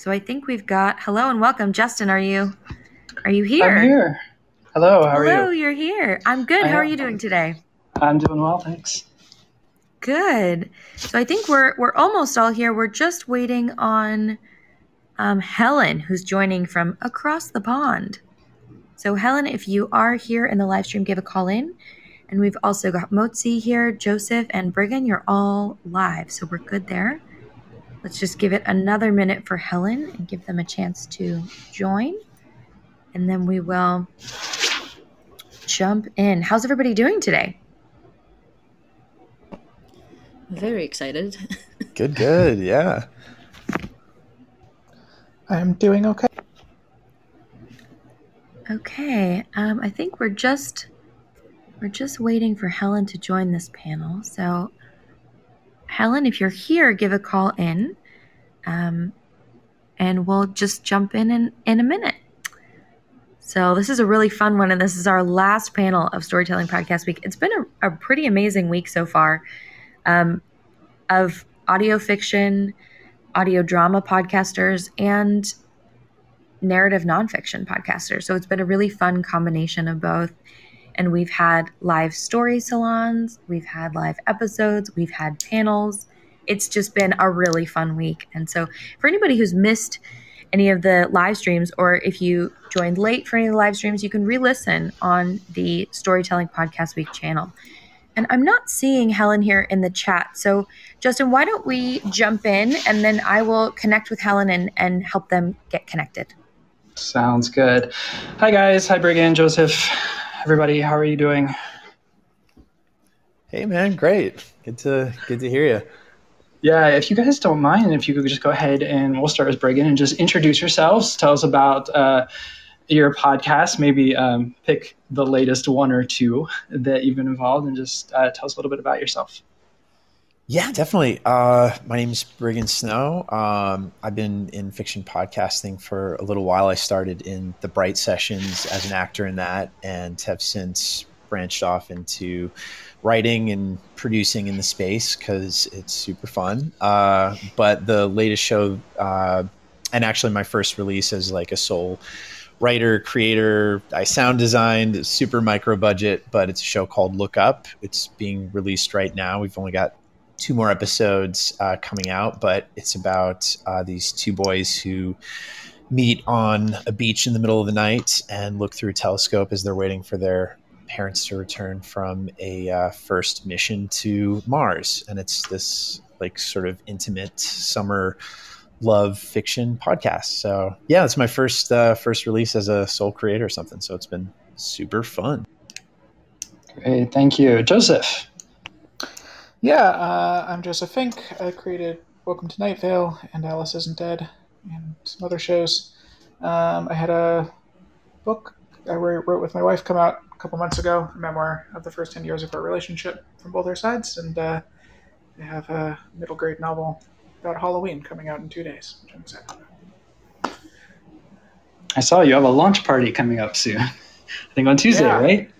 So I think we've got hello and welcome, Justin. Are you are you here? I'm here. Hello, how hello, are you? Hello, you're here. I'm good. I How are you doing today? I'm doing well, thanks. Good. So I think we're we're almost all here. We're just waiting on um, Helen, who's joining from across the pond. So Helen, if you are here in the live stream, give a call in. And we've also got Motzie here, Joseph, and Briggon. You're all live, so we're good there. Let's just give it another minute for Helen and give them a chance to join. And then we will jump in. How's everybody doing today? Very excited. Good, good. Yeah. I'm doing okay. Okay, um, I think we're just we're just waiting for Helen to join this panel. So, Helen, if you're here, give a call in, um, and we'll just jump in, in in a minute. So this is a really fun one, and this is our last panel of Storytelling Podcast Week. It's been a, a pretty amazing week so far, um, of audio fiction, audio drama podcasters, and narrative nonfiction podcasters. So it's been a really fun combination of both. And we've had live story salons, we've had live episodes, we've had panels. It's just been a really fun week. And so for anybody who's missed any of the live streams, or if you joined late for any of the live streams, you can re listen on the Storytelling Podcast Week channel. And I'm not seeing Helen here in the chat. So, Justin, why don't we jump in and then I will connect with Helen and, and help them get connected. Sounds good. Hi guys, hi Briggon, Joseph, everybody. How are you doing? Hey, man. Great. Good to good to hear you. Yeah, if you guys don't mind, if you could just go ahead and we'll start with Briggon and just introduce yourselves. Tell us about uh, your podcast. Maybe um, pick the latest one or two that you've been involved, and just uh, tell us a little bit about yourself. Yeah, definitely. Uh, my name is Briggon Snow. Um, I've been in fiction podcasting for a little while. I started in the Bright Sessions as an actor in that, and have since branched off into writing and producing in the space because it's super fun. Uh, but the latest show, uh, and actually my first release as like a sole writer, creator, I sound designed, super micro budget, but it's a show called Look Up. It's being released right now. We've only got two more episodes uh, coming out, but it's about uh, these two boys who meet on a beach in the middle of the night and look through a telescope as they're waiting for their parents to return from a uh, first mission to Mars. And it's this like sort of intimate summer love fiction podcast. So yeah, it's my first uh, first release as a sole creator or something. So it's been super fun. Great, thank you, Joseph. Yeah, uh, I'm Joseph Fink. I created Welcome to Night Vale and Alice Isn't Dead and some other shows. Um, I had a book I wrote with my wife come out a couple months ago, a memoir of the first 10 years of our relationship from both our sides. And uh, I have a middle grade novel about Halloween coming out in two days, which I'm excited about. I saw you have a launch party coming up soon. I think on Tuesday, Yeah. right?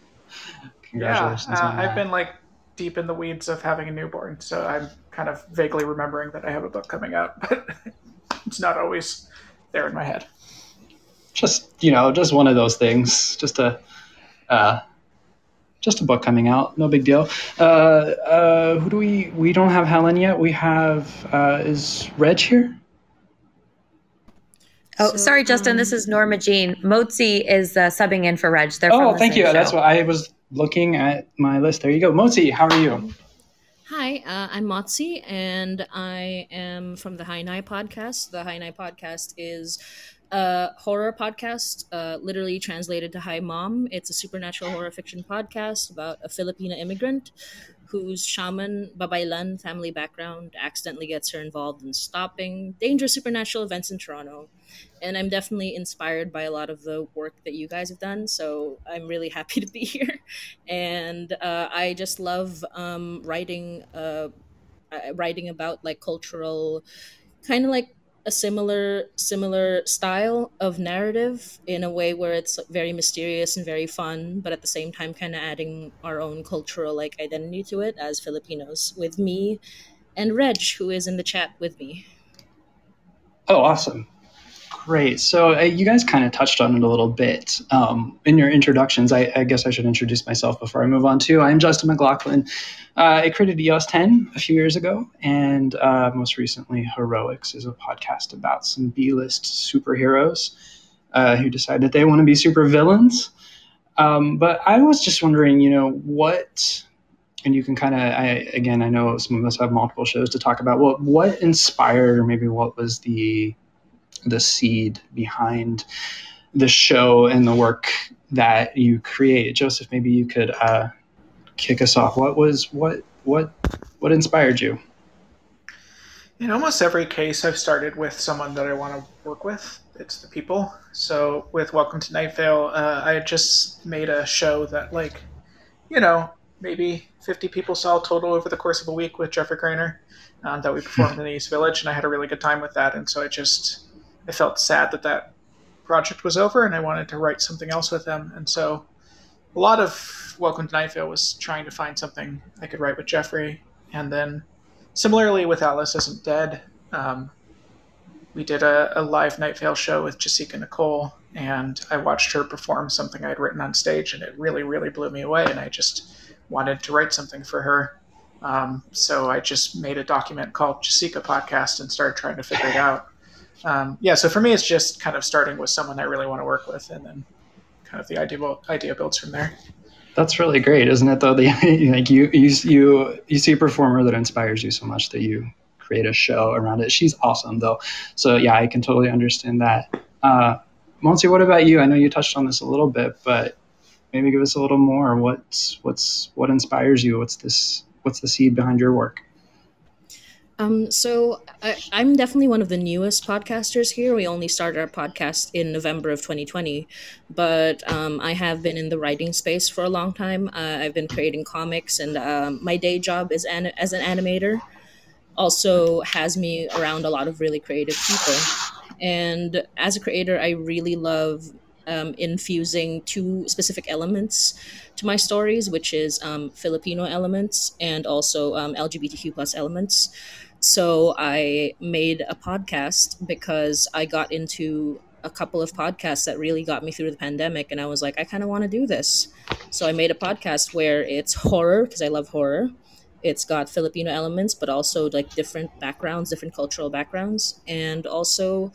Yeah, Congratulations uh, on that. I've been like deep in the weeds of having a newborn, so I'm kind of vaguely remembering that I have a book coming out, but it's not always there in my head. just you know just one of those things just a uh, just a book coming out no big deal uh, uh, who do we we don't have helen yet we have uh, is reg here Oh, So, sorry, Justin. This um, is Norma Jean. Motzie is uh, subbing in for Reg. They're oh thank same you that's what i was looking at my list there you go Motzie how are you Hi, uh, I'm Motzie, and I am from the Hi Nay podcast. The Hi Nay podcast is a horror podcast, uh, literally translated to Hi Mom. It's a supernatural horror fiction podcast about a Filipina immigrant whose shaman, Babaylan family background accidentally gets her involved in stopping dangerous supernatural events in Toronto. And I'm definitely inspired by a lot of the work that you guys have done. So I'm really happy to be here. And uh, I just love um, writing, uh, uh, writing about like cultural, kind of like a similar similar style of narrative in a way where it's very mysterious and very fun, but at the same time kind of adding our own cultural like identity to it as Filipinos with me and Reg, who is in the chat with me. oh awesome Great. So uh, you guys kind of touched on it a little bit um, in your introductions. I, I, guess I should introduce myself before I move on too. I'm Justin McLachlan. Uh, I created EOS 10 a few years ago, and uh, most recently, Heroics is a podcast about some B-list superheroes uh, who decide that they want to be super villains. Um, but I was just wondering, you know, what and you can kind of I, again i know some of us have multiple shows to talk about what what inspired or maybe what was the the seed behind the show and the work that you create. Joseph, maybe you could uh, kick us off. What was what what what inspired you? In almost every case, I've started with someone that I want to work with. It's the people. So with Welcome to Night Vale, uh, I just made a show that, like, you know, maybe 50 people saw total over the course of a week with Jeffrey Cranor um, that we performed in the East Village, and I had a really good time with that. And so I just I felt sad that that project was over, and I wanted to write something else with them. And so, a lot of Welcome to Night Vale was trying to find something I could write with Jeffrey, and then similarly with Alice Isn't Dead, um, we did a, a, live Night Vale show with Jasika Nicole, and I watched her perform something I'd written on stage, and it really, really blew me away. And I just wanted to write something for her. Um, so I just made a document called Jessica Podcast and started trying to figure it out um, yeah, so for me, it's just kind of starting with someone I really want to work with, and then kind of the idea idea builds from there. That's really great, isn't it? Though the like you you you you see a performer that inspires you so much that you create a show around it. She's awesome, though. So yeah, I can totally understand that. Uh, Motzie, what about you? I know you touched on this a little bit, but maybe give us a little more. What's what's what inspires you? What's this? What's the seed behind your work? Um, so I, am definitely one of the newest podcasters here. We only started our podcast in November of 2020, but um, I have been in the writing space for a long time. Uh, I've been creating comics, and um, my day job is an, as an animator also has me around a lot of really creative people. And as a creator, I really love um, infusing two specific elements to my stories, which is um, Filipino elements and also um, LGBTQ plus elements. So I made a podcast because I got into a couple of podcasts that really got me through the pandemic and I was like I kind of want to do this. So I made a podcast where it's horror because I love horror. It's got Filipino elements but also like different backgrounds, different cultural backgrounds and also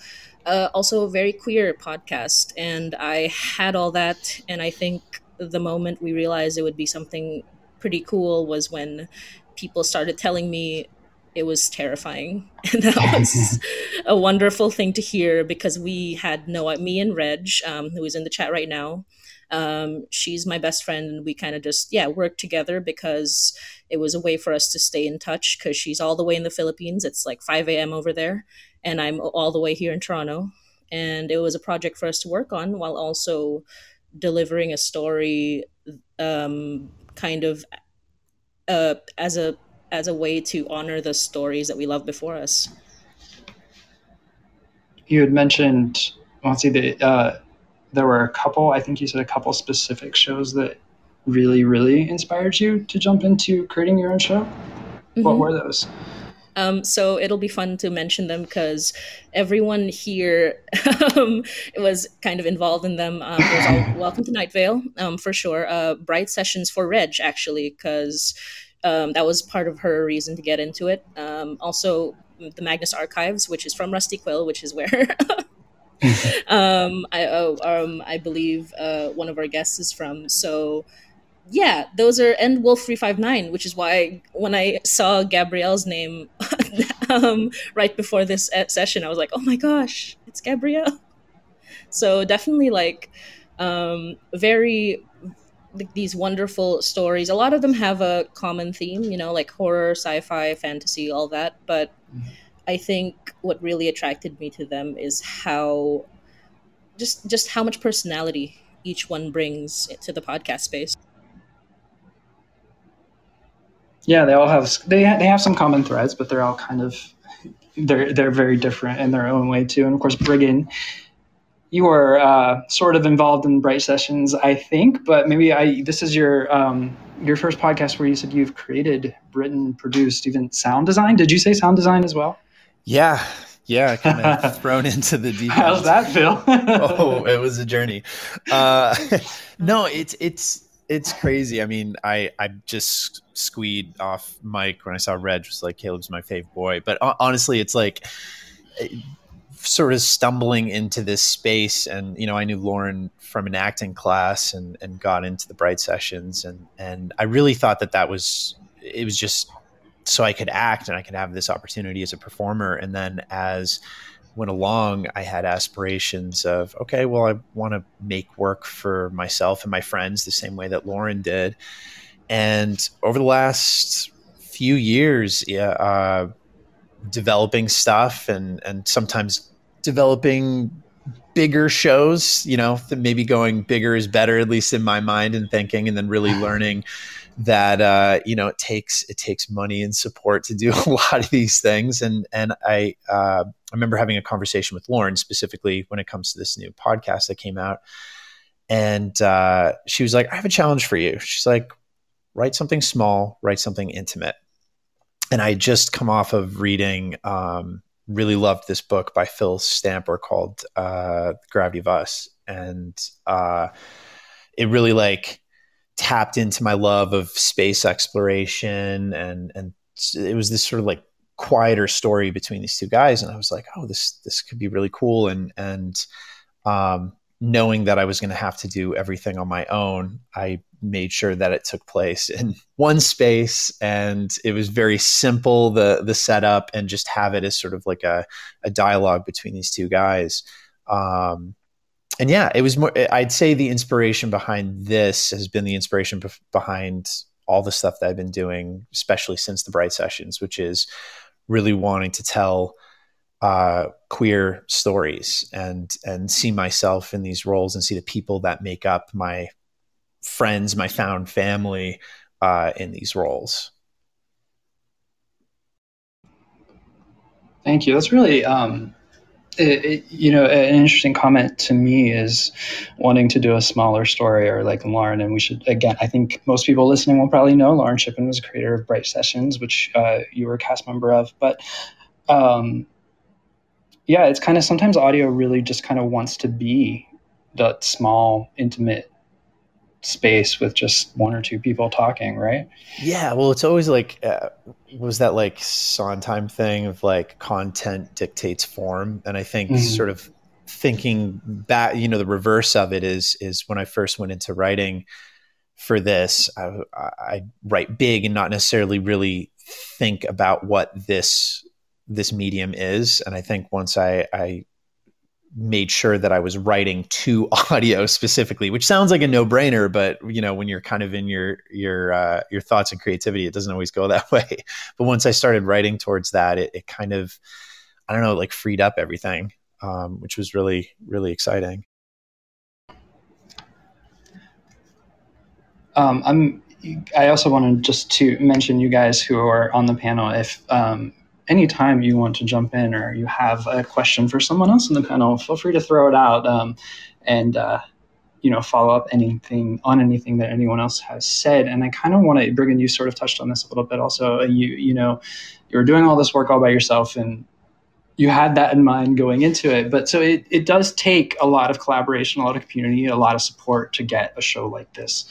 uh, also a very queer podcast and I had all that and I think the moment we realized it would be something pretty cool was when people started telling me it was terrifying. And that was a wonderful thing to hear because we had no, me and Reg, um, who is in the chat right now, um, she's my best friend. And we kind of just, yeah, worked together because it was a way for us to stay in touch because she's all the way in the Philippines. It's like 5 a.m. over there. And I'm all the way here in Toronto. And it was a project for us to work on while also delivering a story um, kind of uh, as a as a way to honor the stories that we love before us. You had mentioned, Motzie, that uh, there were a couple, I think you said a couple specific shows that really, really inspired you to jump into creating your own show. Mm-hmm. What were those? Um, so it'll be fun to mention them because everyone here um, was kind of involved in them. Um, all, welcome to Night Vale, um, for sure. Uh, bright sessions for Reg, actually, because um, that was part of her reason to get into it. Um, also, the Magnus Archives, which is from Rusty Quill, which is where um, I oh, I believe uh, one of our guests is from. So yeah, those are and Wolf three five nine, which is why when I saw Gabrielle's name um, right before this session, I was like, oh my gosh, it's Gabrielle. So definitely like um, very these wonderful stories. A lot of them have a common theme, you know, like horror, sci-fi, fantasy, all that. But mm-hmm. I think what really attracted me to them is how just just how much personality each one brings to the podcast space. Yeah, they all have they they have some common threads, but they're all kind of they're they're very different in their own way too. And of course, Briggon you are uh, sort of involved in Bright Sessions, I think, but maybe I this is your um, your first podcast where you said you've created, written, produced, even sound design. Did you say sound design as well? Yeah, Yeah, kind of thrown into the deep. How's that feel? oh, it was a journey. Uh, no, it's it's it's crazy. I mean, I I just squeed off Mike when I saw Reg was like Caleb's my fave boy, but honestly, it's like sort of stumbling into this space. And you know i knew lauren from an acting class and and got into the bright sessions. And and i really thought that that was it was just so i could act and i could have this opportunity as a performer. And then as went along i had aspirations of okay well i want to make work for myself and my friends the same way that lauren did. And over the last few years yeah uh, developing stuff and and sometimes developing bigger shows, you know, maybe going bigger is better, at least in my mind and thinking, and then really learning that uh, you know it takes it takes money and support to do a lot of these things. And and I uh, I remember having a conversation with Lauren specifically when it comes to this new podcast that came out, and uh, she was like, "I have a challenge for you." She's like, "Write something small, write something intimate." And I just come off of reading um, really loved this book by Phil Stamper called uh, Gravity of Us, and uh, it really like tapped into my love of space exploration, and and it was this sort of like quieter story between these two guys, and I was like, oh, this this could be really cool, and and um, knowing that I was going to have to do everything on my own, I made sure that it took place in one space and it was very simple the the setup and just have it as sort of like a, a dialogue between these two guys. Um, and yeah it was more i'd say the inspiration behind this has been the inspiration be- behind all the stuff that i've been doing especially since the bright sessions which is really wanting to tell uh, queer stories and and see myself in these roles and see the people that make up my friends, my found family uh, in these roles. Thank you. That's really, um, it, it, you know, an interesting comment to me is wanting to do a smaller story or like Lauren. And we should, again, I think most people listening will probably know Lauren Shippen was a creator of Bright Sessions, which uh, you were a cast member of. But um, yeah, it's kind of sometimes audio really just kind of wants to be that small, intimate space with just one or two people talking, right? Yeah, well, it's always like, uh, was that like Sondheim thing of like content dictates form? And I think mm-hmm. sort of thinking back, you know, the reverse of it is is when I first went into writing for this, I, I write big and not necessarily really think about what this this medium is. And I think once I, I made sure that I was writing to audio specifically, which sounds like a no brainer, but you know, when you're kind of in your, your, uh, your thoughts and creativity, it doesn't always go that way. But once I started writing towards that, it, it kind of, I don't know, like freed up everything, um, which was really, really exciting. Um, I'm, I also wanted just to mention you guys who are on the panel, if, um, anytime you want to jump in or you have a question for someone else in the panel, feel free to throw it out um, and uh, you know follow up anything on anything that anyone else has said. And I kind of want to, Briggon, you sort of touched on this a little bit. Also, you you know, you were doing all this work all by yourself and. You had that in mind going into it, but so it, it does take a lot of collaboration, a lot of community, a lot of support to get a show like this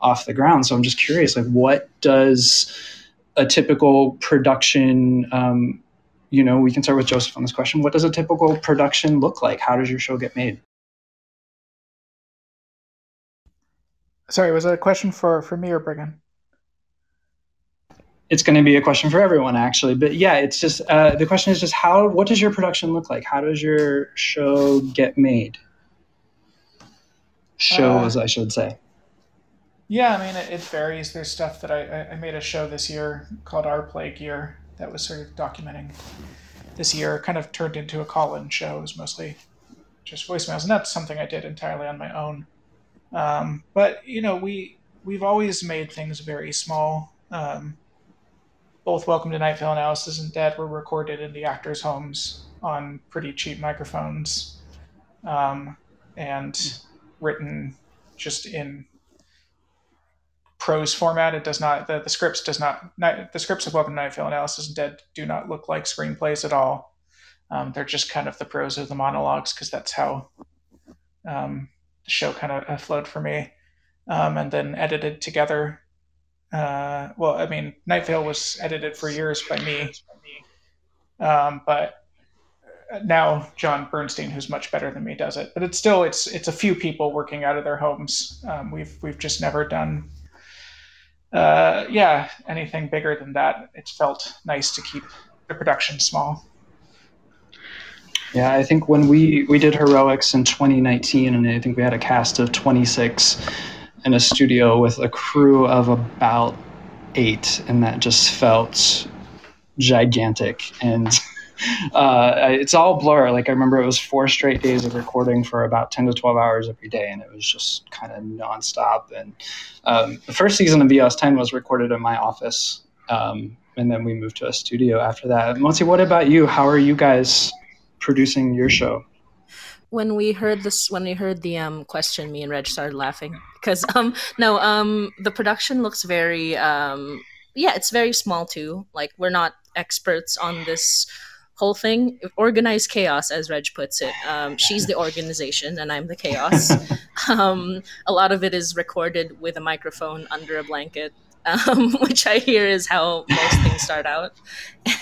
off the ground. So I'm just curious, like, what does a typical production um, you know we can start with joseph on this question. What does a typical production look like? How does your show get made? Sorry was that a question for for me or briggon it's going to be a question for everyone actually but yeah it's just uh, the question is just how what does your production look like? How does your show get made? Shows uh, i should say yeah, I mean, it, it varies. There's stuff that I, I made a show this year called Our Plague Year that was sort of documenting this year, kind of turned into a call-in show. It was mostly just voicemails, and that's something I did entirely on my own. Um, but you know, we we've always made things very small. Um, both Welcome to Night Vale and Alice Isn't Dead were recorded in the actors' homes on pretty cheap microphones, um, and written just in prose format. It does not the, the scripts does not, not the scripts of to Night Vale and Alice Dead do not look like screenplays at all. Um, they're just kind of the prose of the monologues because that's how um, the show kind of uh, flowed for me. Um, and then edited together. Uh, well, I mean, Night Vale was edited for years by me, um, but now John Bernstein, who's much better than me, does it. But it's still it's it's a few people working out of their homes. Um, we've we've just never done, uh, yeah, anything bigger than that. It's felt nice to keep the production small. Yeah, I think when we we did heroics in 2019, and I think we had a cast of 26 in a studio with a crew of about eight, and that just felt gigantic and. Uh, it's all blur. Like I remember, it was four straight days of recording for about ten to twelve hours every day, and it was just kind of nonstop. And um, the first season of EOS Ten was recorded in my office, um, and then we moved to a studio after that. Motzie, what about you? How are you guys producing your show? When we heard this, when we heard the um, question, me and Reg started laughing because um, no, um, the production looks very um, yeah, it's very small too. Like we're not experts on this whole thing organized chaos as reg puts it um, she's the organization and i'm the chaos um, a lot of it is recorded with a microphone under a blanket um, which I hear is how most things start out.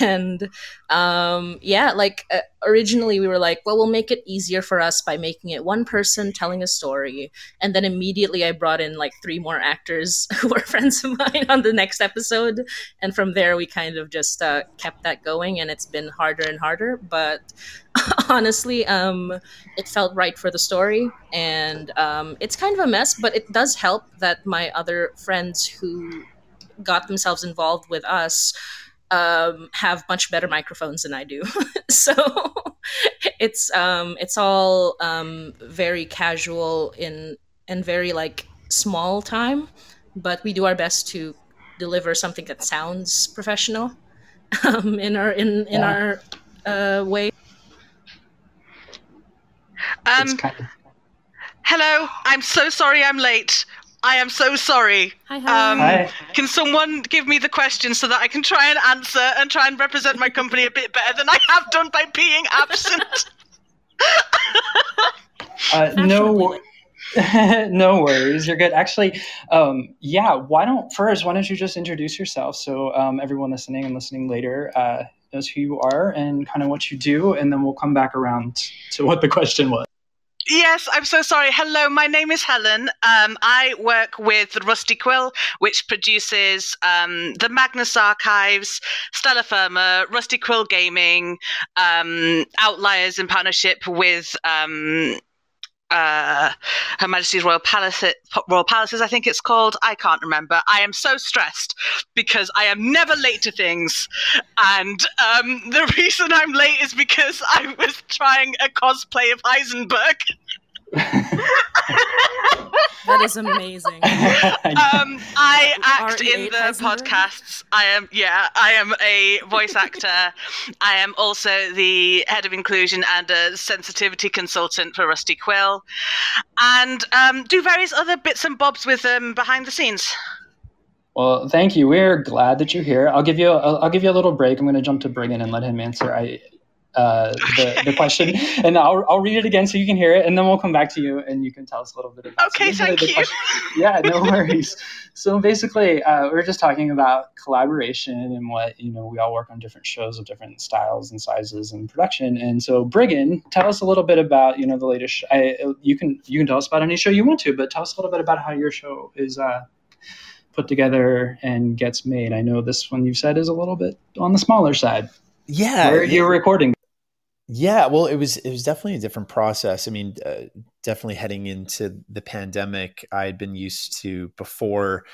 And um, yeah, like uh, originally we were like, well, we'll make it easier for us by making it one person telling a story. And then immediately I brought in like three more actors who were friends of mine on the next episode. And from there, we kind of just uh, kept that going, and it's been harder and harder. But honestly, um, it felt right for the story. And um, it's kind of a mess, but it does help that my other friends who got themselves involved with us um, have much better microphones than I do. so it's um, it's all um, very casual in and very like small time, but we do our best to deliver something that sounds professional um, in our in in yeah. our uh, way. Um, kind of... Hello, I'm so sorry I'm late. I am so sorry. Hi, hi. Um, hi. Can someone give me the question so that I can try and answer and try and represent my company a bit better than I have done by being absent? uh, no, no worries. You're good. Actually, um, yeah. Why don't first? Why don't you just introduce yourself so um, everyone listening and listening later uh, knows who you are and kind of what you do, and then we'll come back around to what the question was. Yes, I'm so sorry. Hello, my name is Helen. Um, I work with Rusty Quill, which produces um, the Magnus Archives, Stellar Firma, Rusty Quill Gaming, um, Outliers in partnership with um, uh, Her Majesty's Royal Palace, Royal Palaces, I think it's called. I can't remember. I am so stressed because I am never late to things, and um, the reason I'm late is because I was trying a cosplay of Heisenberg. that is amazing. Um, I act in the podcasts. I am, yeah, I am a voice actor. I am also the head of inclusion and a sensitivity consultant for Rusty Quill, and um, do various other bits and bobs with them um, behind the scenes. Well, thank you. We're glad that you're here. I'll give you. A, I'll give you a little break. I'm going to jump to Briggon and let him answer. I uh, the, the question, and I'll, I'll read it again so you can hear it, and then we'll come back to you and you can tell us a little bit about. Okay, so thank you. Yeah, no worries. so basically, uh, we are just talking about collaboration and what you know. We all work on different shows of different styles and sizes and production, and so Briggon, tell us a little bit about you know the latest. Sh- I, you can you can tell us about any show you want to, but tell us a little bit about how your show is. Uh, put together and gets made. I know this one you said is a little bit on the smaller side. Yeah, where you're recording. Yeah, well, it was it was definitely a different process. I mean, uh, definitely heading into the pandemic, I had been used to before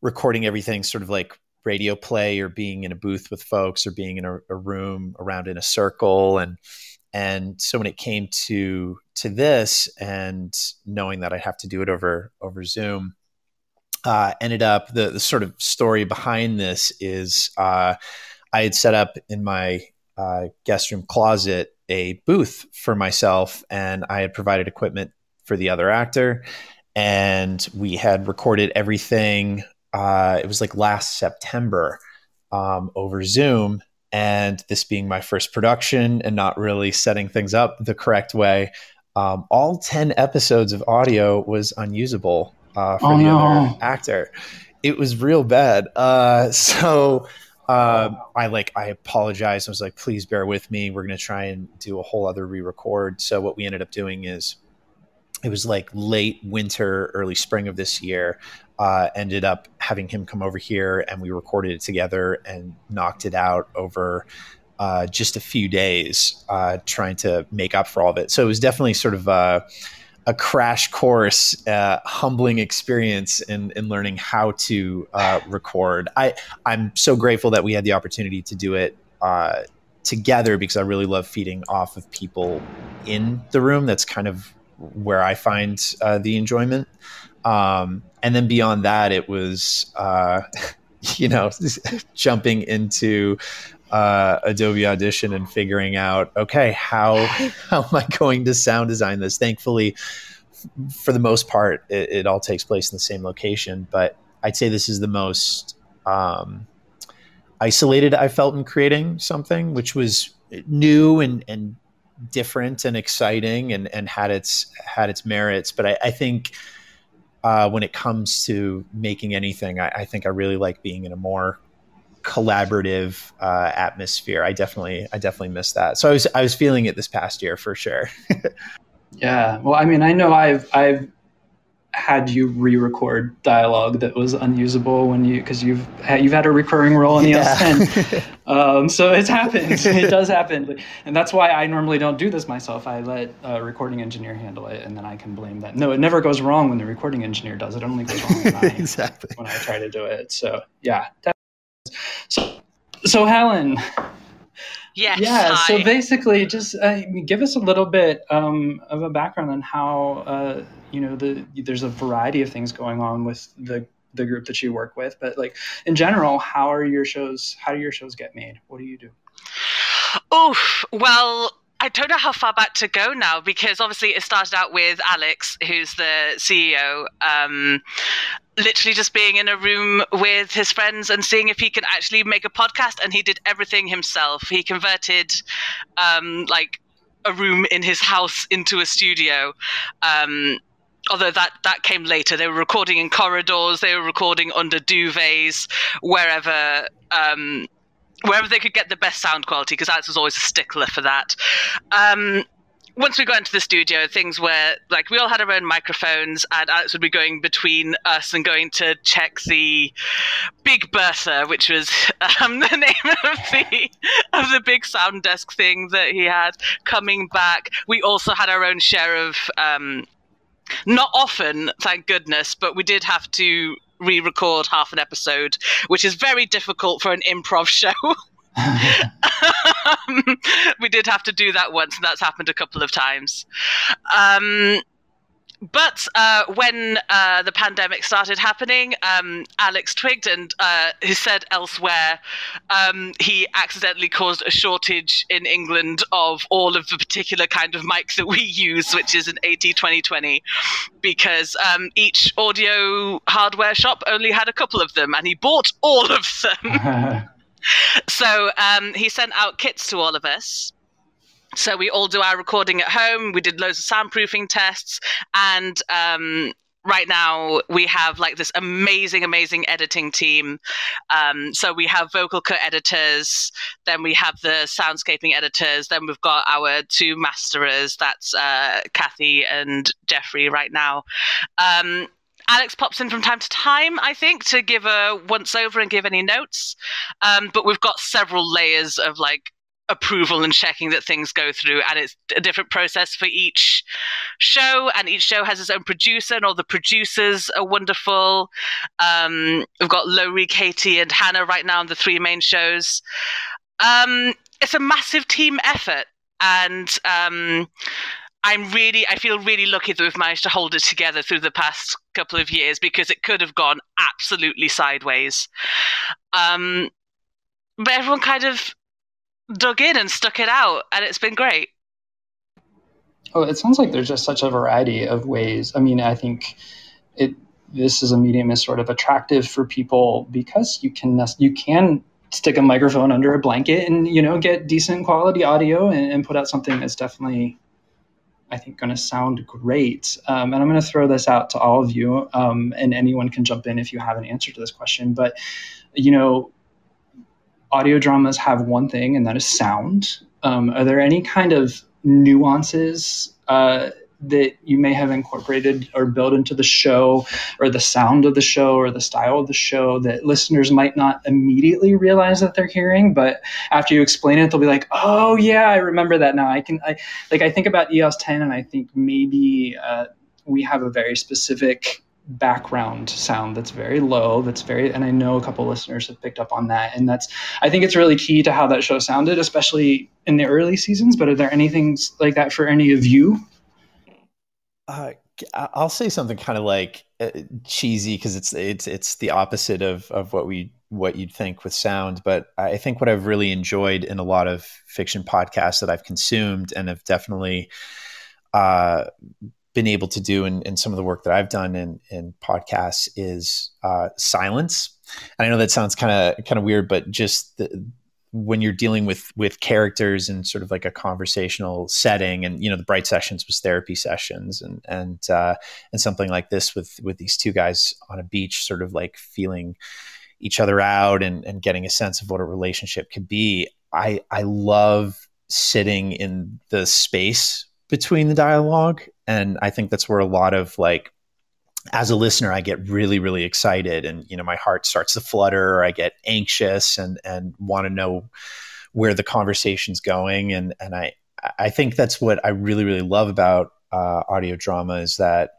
recording everything sort of like radio play or being in a booth with folks or being in a, a room around in a circle and and so when it came to to this and knowing that I'd have to do it over over Zoom, uh, ended up the the sort of story behind this is uh, I had set up in my uh, guest room closet a booth for myself, and I had provided equipment for the other actor, and we had recorded everything. Uh, it was like last September um, over Zoom, and this being my first production and not really setting things up the correct way, um, all 10 episodes of audio was unusable uh, for Oh, the no. other actor. It was real bad. Uh, so uh, I like I apologized. I was like, please bear with me. We're gonna try and do a whole other re-record. So what we ended up doing is it was like late winter, early spring of this year. Uh, ended up having him come over here and we recorded it together and knocked it out over uh, just a few days, uh, trying to make up for all of it. So it was definitely sort of a, crash course, uh, humbling experience in, in learning how to uh, record. I, I'm so grateful that we had the opportunity to do it uh, together because I really love feeding off of people in the room. That's kind of where I find uh, the enjoyment. Um, and then beyond that, it was, uh, you know, jumping into uh, Adobe Audition and figuring out, okay, how how am I going to sound design this? Thankfully, f- for the most part, it, it all takes place in the same location. But I'd say this is the most um, isolated I felt in creating something, which was new and and different and exciting and and had its had its merits. But I, I think uh, when it comes to making anything, I, I think I really like being in a more collaborative uh, atmosphere. I definitely I definitely miss that. So I was I was feeling it this past year for sure. Yeah. Well, I mean, I know I've I've had you re-record dialogue that was unusable when you because you've had, you've had a recurring role in EOS 10. Um, so it's happened. it does happen, and that's why I normally don't do this myself. I let a recording engineer handle it, and then I can blame that. No, it never goes wrong when the recording engineer does it. It only goes wrong when I, exactly. when I try to do it. So yeah. So so Helen, Yes. yeah. hi. So basically, just uh, give us a little bit um, of a background on how uh, you know the there's a variety of things going on with the the group that you work with, but like in general, how are your shows? How do your shows get made? What do you do? Oh Well, I don't know how far back to go now because obviously it started out with Alex, who's the CEO, um, literally just being in a room with his friends and seeing if he can actually make a podcast. And he did everything himself. He converted um, like a room in his house into a studio. Um, although that that came later they were recording in corridors they were recording under duvets wherever um wherever they could get the best sound quality because alex was always a stickler for that um once we got into the studio, things were like we all had our own microphones, and Alex would be going between us and going to check the Big Bertha, which was um, the name of the of the big sound desk thing that he had coming back. We also had our own share of um, not often, thank goodness, but we did have to re-record half an episode, which is very difficult for an improv show. Um, we did have to do that once, and that's happened a couple of times. Um, but uh, when uh, the pandemic started happening, um, Alex twigged and uh, he said elsewhere um, he accidentally caused a shortage in England of all of the particular kind of mics that we use, which is an AT 2020, because um, each audio hardware shop only had a couple of them, and he bought all of them. so um, he sent out kits to all of us. So we all do our recording at home. We did loads of soundproofing tests, and um, right now we have like this amazing, amazing editing team. Um, so we have vocal cut editors, then we have the soundscaping editors, then we've got our two masterers. That's uh, Kathy and Jeffrey right now. Um, Alex pops in from time to time, I think, to give a once over and give any notes. Um, but we've got several layers of like approval and checking that things go through, and it's a different process for each show. And each show has its own producer, and all the producers are wonderful. Um, we've got Lowri, Katie, and Hannah right now on the three main shows. Um, it's a massive team effort, and um, I'm really, I feel really lucky that we've managed to hold it together through the past couple of years because it could have gone absolutely sideways. Um, but everyone kind of dug in and stuck it out, and it's been great. Oh, it sounds like there's just such a variety of ways. I mean, I think it this is a medium is sort of attractive for people because you can you can stick a microphone under a blanket and you know get decent quality audio and, and put out something that's definitely I think going to sound great. Um, and I'm going to throw this out to all of you, um, and anyone can jump in if you have an answer to this question. But you know, audio dramas have one thing, and that is sound. Um, are there any kind of nuances uh, that you may have incorporated or built into the show or the sound of the show or the style of the show that listeners might not immediately realize that they're hearing but after you explain it they'll be like oh yeah i remember that now. I can i like i think about eos 10 and i think maybe uh, we have a very specific background sound that's very low that's very and i know a couple listeners have picked up on that and that's i think it's really key to how that show sounded especially in the early seasons but are there anything like that for any of you uh, I'll say something kind of like uh, cheesy because it's it's it's the opposite of of what we what you'd think with sound. But I think what I've really enjoyed in a lot of fiction podcasts that I've consumed and have definitely uh, been able to do in, in some of the work that I've done in in podcasts is uh, silence. And I know that sounds kind of kind of weird, but just the, when you're dealing with with characters in sort of like a conversational setting and you know the bright sessions was therapy sessions and and uh, and something like this with with these two guys on a beach sort of like feeling each other out and and getting a sense of what a relationship could be. I i love sitting in the space between the dialogue and i think that's where a lot of like as a listener, I get really, really excited, and you know, my heart starts to flutter. I get anxious and and want to know where the conversation's going, and and I I think that's what I really, really love about uh, audio drama is that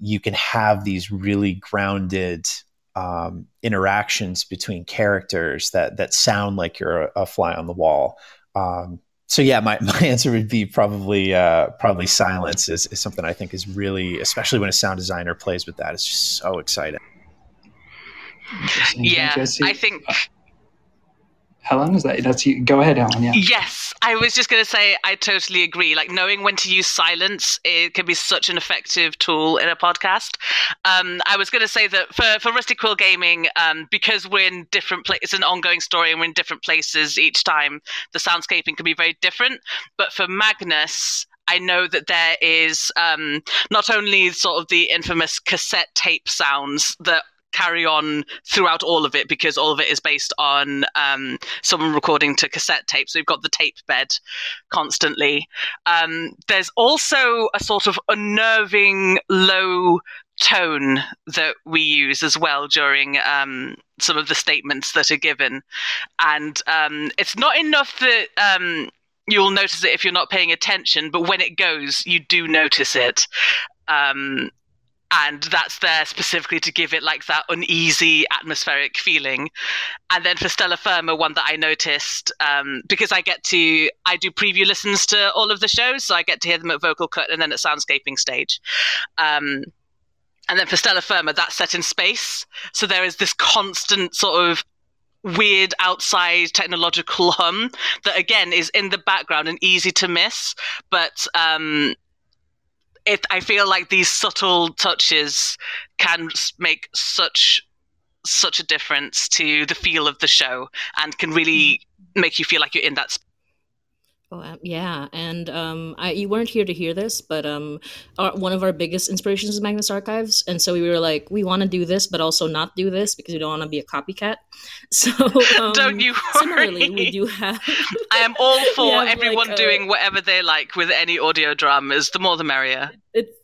you can have these really grounded um, interactions between characters that that sound like you're a, a fly on the wall. Um, so yeah, my, my answer would be probably uh, probably silence is, is something I think is really, especially when a sound designer plays with that, it's just so exciting. Yeah, I think Helen, is that that's you? Go ahead, Helen. Yeah. Yes, I was just going to say I totally agree. Like knowing when to use silence, it can be such an effective tool in a podcast. Um, I was going to say that for for Rusty Quill Gaming, um, because we're in different places, it's an ongoing story, and we're in different places each time. The soundscaping can be very different. But for Magnus, I know that there is um, not only sort of the infamous cassette tape sounds that carry on throughout all of it because all of it is based on um, someone recording to cassette tape. So we've got the tape bed constantly. Um, there's also a sort of unnerving low tone that we use as well during um, some of the statements that are given. And um, it's not enough that um, you'll notice it if you're not paying attention, but when it goes, you do notice it. And that's there specifically to give it like that uneasy atmospheric feeling. And then for Stellar Firma one that i noticed um, because i get to i do preview listens to all of the shows so i get to hear them at vocal cut and then at soundscaping stage. Um, and then for Stellar Firma that's set in space. So there is this constant sort of weird outside technological hum that again is in the background and easy to miss. But um, it, I feel like these subtle touches can make such such a difference to the feel of the show and can really mm. make you feel like you're in that Oh, um, yeah, and um, I, you weren't here to hear this, but um, our, one of our biggest inspirations is Magnus Archives, and so we were like, we want to do this, but also not do this because we don't want to be a copycat. So um, don't you worry. Similarly, we do have. I am all for everyone like, uh, doing whatever they like with any audio dramas. The more, the merrier. It's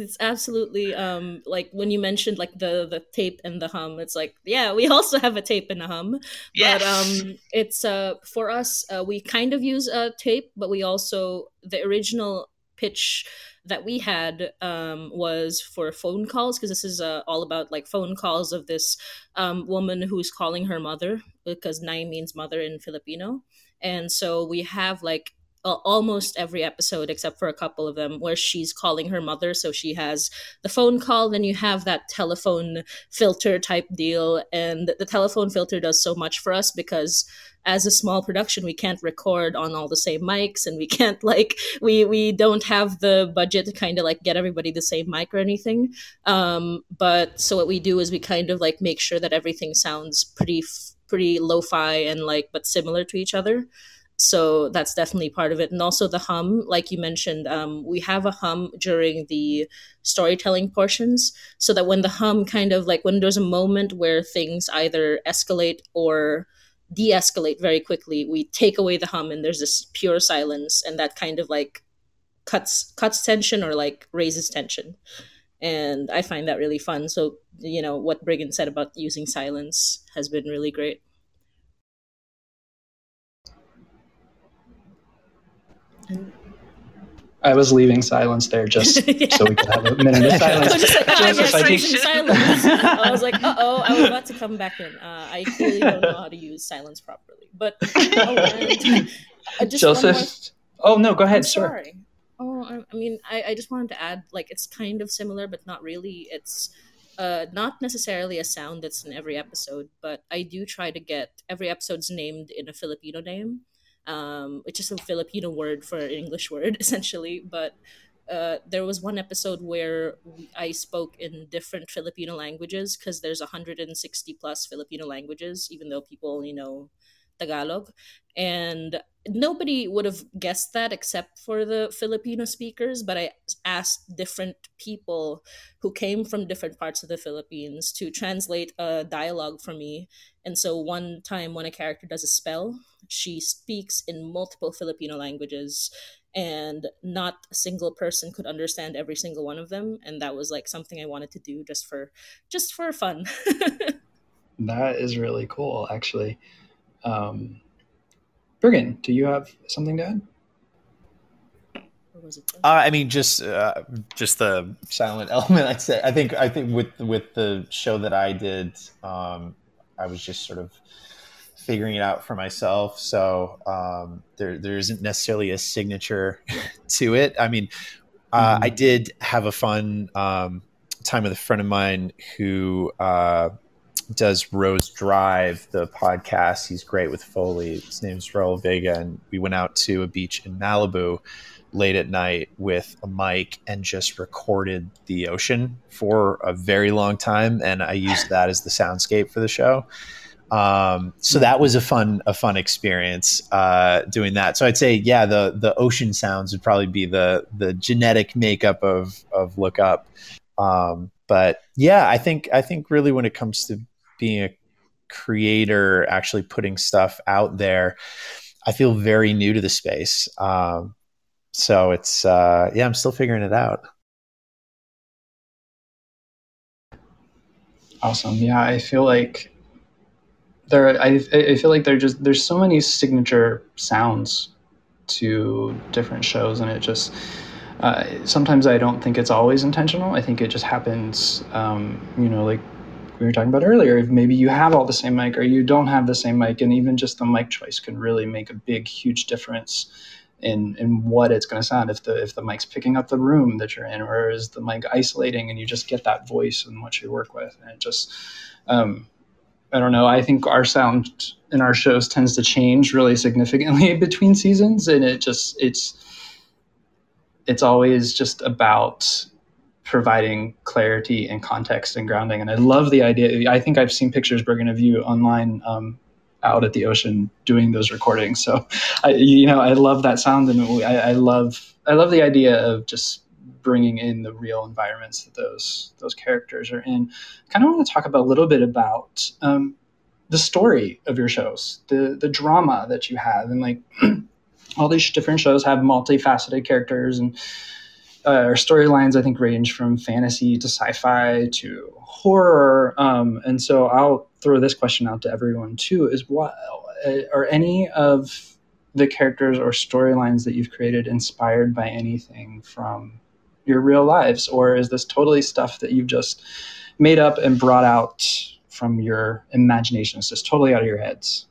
it's absolutely um like when you mentioned like the the tape and the hum it's like yeah we also have a tape and a hum yes. but um it's uh for us uh, we kind of use a tape but we also the original pitch that we had um, was for phone calls because this is uh, all about like phone calls of this um, woman who's calling her mother because nai means mother in filipino and so we have like uh, almost every episode except for a couple of them where she's calling her mother. So she has the phone call then you have that telephone filter type deal. And the telephone filter does so much for us because as a small production we can't record on all the same mics and we can't like we we don't have the budget to kind of like get everybody the same mic or anything. Um but so what we do is we kind of like make sure that everything sounds pretty pretty lo-fi and like but similar to each other so that's definitely part of it. And also the hum like you mentioned um, we have a hum during the storytelling portions so that when the hum kind of like when there's a moment where things either escalate or de-escalate very quickly we take away the hum and there's this pure silence and that kind of like cuts cuts tension or like raises tension. And i find that really fun. So you know what Briggon said about using silence has been really great I was leaving silence there just yeah. so we could have a minute of silence. like, oh, just I, silence. I was like, uh oh, I was about to come back in. Uh, I clearly don't know how to use silence properly. But oh, and, uh, Joseph. Oh no, go ahead. I'm sorry. Oh, I mean, I, I just wanted to add, like, it's kind of similar, but not really. It's uh, not necessarily a sound that's in every episode, but I do try to get every episode's named in a Filipino name um, which is a Filipino word for an English word, essentially. But uh, there was one episode where I spoke in different Filipino languages because there's 160 plus Filipino languages, even though people only know Tagalog. And nobody would have guessed that except for the Filipino speakers, but I asked different people who came from different parts of the Philippines to translate a dialogue for me. And so one time when a character does a spell, she speaks in multiple Filipino languages and not a single person could understand every single one of them and that was like something I wanted to do just for just for fun. that is really cool actually. Um Briggon, do you have something to add? Uh, I mean, just uh, just the silent element. I'd say. I think I think with with the show that I did, um, I was just sort of figuring it out for myself. So um, there there isn't necessarily a signature to it. I mean, uh, mm-hmm. I did have a fun um, time with a friend of mine who uh, does Rose Drive, the podcast. He's great with Foley. His name's Raul Vega, and we went out to a beach in Malibu late at night with a mic and just recorded the ocean for a very long time. And I used that as the soundscape for the show. Um, so that was a fun, a fun experience uh, doing that. So I'd say, yeah, the the ocean sounds would probably be the the genetic makeup of of Look Up. Um, but yeah, I think I think really when it comes to being a creator, actually putting stuff out there, I feel very new to the space. Um, so it's uh, yeah, I'm still figuring it out. Awesome. Yeah, I feel like there. I I feel like there just there's so many signature sounds to different shows, and it just. Uh, sometimes I don't think it's always intentional. I think it just happens, um, you know, like we were talking about earlier, if maybe you have all the same mic or you don't have the same mic, and even just the mic choice can really make a big, huge difference in in what it's going to sound. If the if the mic's picking up the room that you're in, or is the mic isolating, and you just get that voice and what you work with, and it just, um, I don't know. I think our sound in our shows tends to change really significantly between seasons, and it just it's it's always just about providing clarity and context and grounding. And I love the idea. I think I've seen pictures, Briggon, of you online um, out at the ocean doing those recordings. So, I, you know, I love that sound, and I, I love I love the idea of just bringing in the real environments that those those characters are in. I Kind of want to talk about a little bit about um, the story of your shows, the the drama that you have, and like all these different shows have multifaceted characters and uh, our storylines I think range from fantasy to sci-fi to horror. Um, and so I'll throw this question out to everyone too: Is what uh, are any of the characters or storylines that you've created inspired by anything from your real lives, or is this totally stuff that you've just made up and brought out from your imagination? It's just totally out of your heads.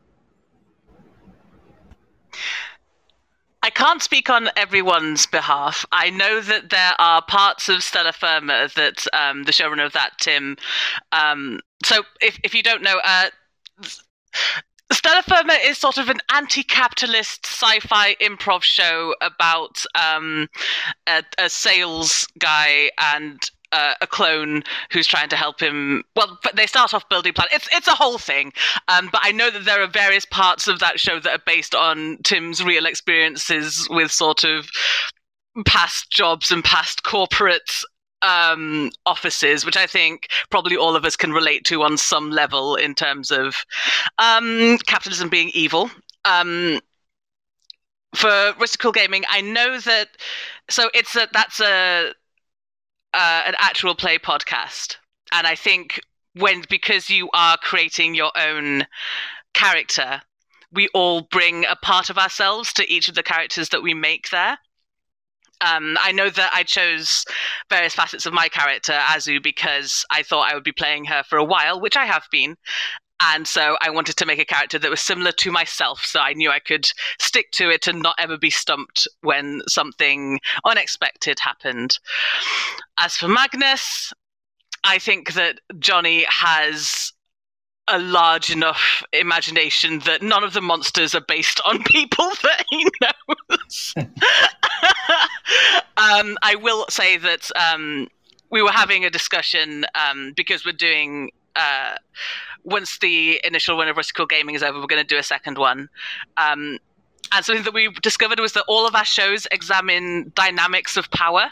I can't speak on everyone's behalf. I know that there are parts of Stellar Firma that um, the showrunner of that, Tim. Um, so, if, if you don't know, uh, Stellar Firma is sort of an anti-capitalist sci-fi improv show about um, a, a, sales guy and uh, a clone who's trying to help him. Well, they start off building plan. It's it's a whole thing. Um, but I know that there are various parts of that show that are based on Tim's real experiences with sort of past jobs and past corporate um, offices, which I think probably all of us can relate to on some level in terms of um, capitalism being evil. Um, for Rusty Quill Gaming, I know that. So it's a that's a uh, an actual play podcast, and I think when because you are creating your own character, we all bring a part of ourselves to each of the characters that we make there. Um, I know that I chose various facets of my character, Azu, because I thought I would be playing her for a while, which I have been. And so I wanted to make a character that was similar to myself. So I knew I could stick to it and not ever be stumped when something unexpected happened. As for Magnus, I think that Johnny has a large enough imagination that none of the monsters are based on people that he knows. um, I will say that um, we were having a discussion um, because we're doing uh, once the initial run of Rusty Quill Gaming is over, we're going to do a second one. Um, and something that we discovered was that all of our shows examine dynamics of power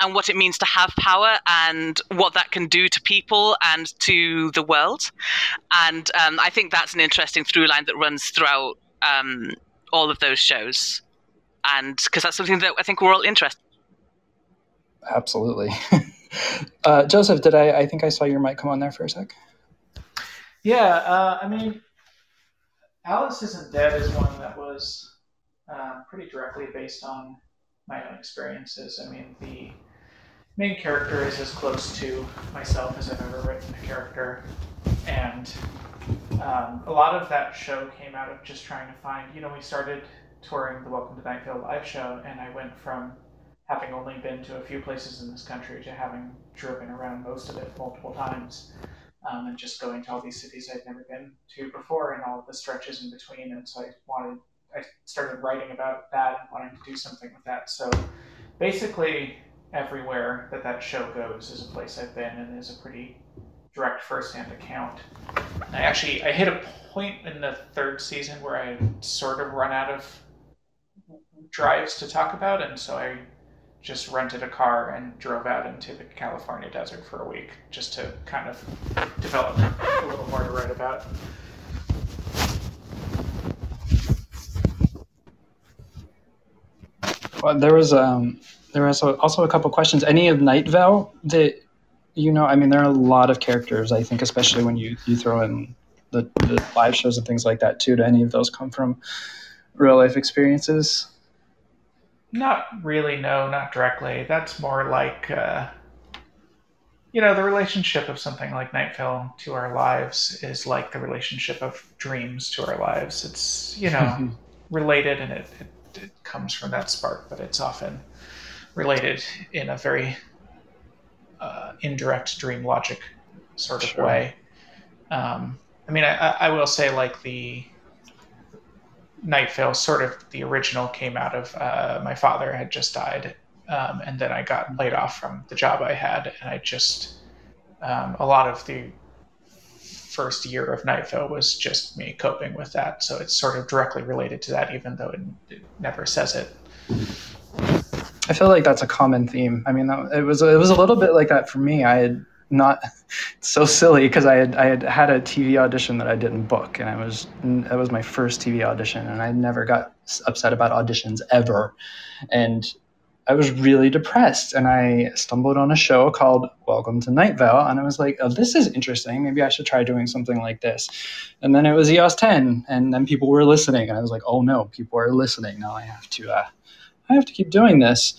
and what it means to have power and what that can do to people and to the world. And um, I think that's an interesting through line that runs throughout um, all of those shows. And because that's something that I think we're all interested Absolutely. uh, Joseph, did I, I think I saw your mic come on there for a sec. Yeah, uh, I mean, Alice Isn't Dead is one that was uh, pretty directly based on my own experiences. I mean, the main character is as close to myself as I've ever written a character, and um, a lot of that show came out of just trying to find. You know, we started touring the Welcome to Vale live show, and I went from having only been to a few places in this country to having driven around most of it multiple times um, and just going to all these cities I'd never been to before and all the stretches in between. And so I wanted, I started writing about that and wanting to do something with that. So basically, everywhere that that show goes is a place I've been and is a pretty direct firsthand account. I actually I hit a point in the third season where I sort of run out of drives to talk about, and so I just rented a car and drove out into the California desert for a week just to kind of develop a little more to write about. Well, there was um, there was also a couple questions. Any of Night Vale that you know? I mean, there are a lot of characters. I think, especially when you you throw in the, the live shows and things like that too. Do any of those come from real life experiences? Not really, no, not directly. That's more like, uh, you know, the relationship of something like Night Vale to our lives is like the relationship of dreams to our lives. It's, you know, related and it, it, it, comes from that spark, but it's often related in a very uh, indirect dream logic sort of sure. way. Um, I mean, I, I will say, like, the Night Vale, sort of the original, came out of uh, my father had just died, um, and then I got laid off from the job I had, and I just um, a lot of the first year of Night Vale was just me coping with that. So it's sort of directly related to that, even though it, it never says it. I feel like that's a common theme. I mean, it was it was a little bit like that for me. I had not so silly because I had I had had a TV audition that I didn't book, and I was that was my first TV audition, and I never got upset about auditions ever, and I was really depressed, and I stumbled on a show called Welcome to Night Vale, and I was like, oh, this is interesting. Maybe I should try doing something like this, and then it was EOS 10, and then people were listening, and I was like, oh no, people are listening. Now I have to uh, I have to keep doing this.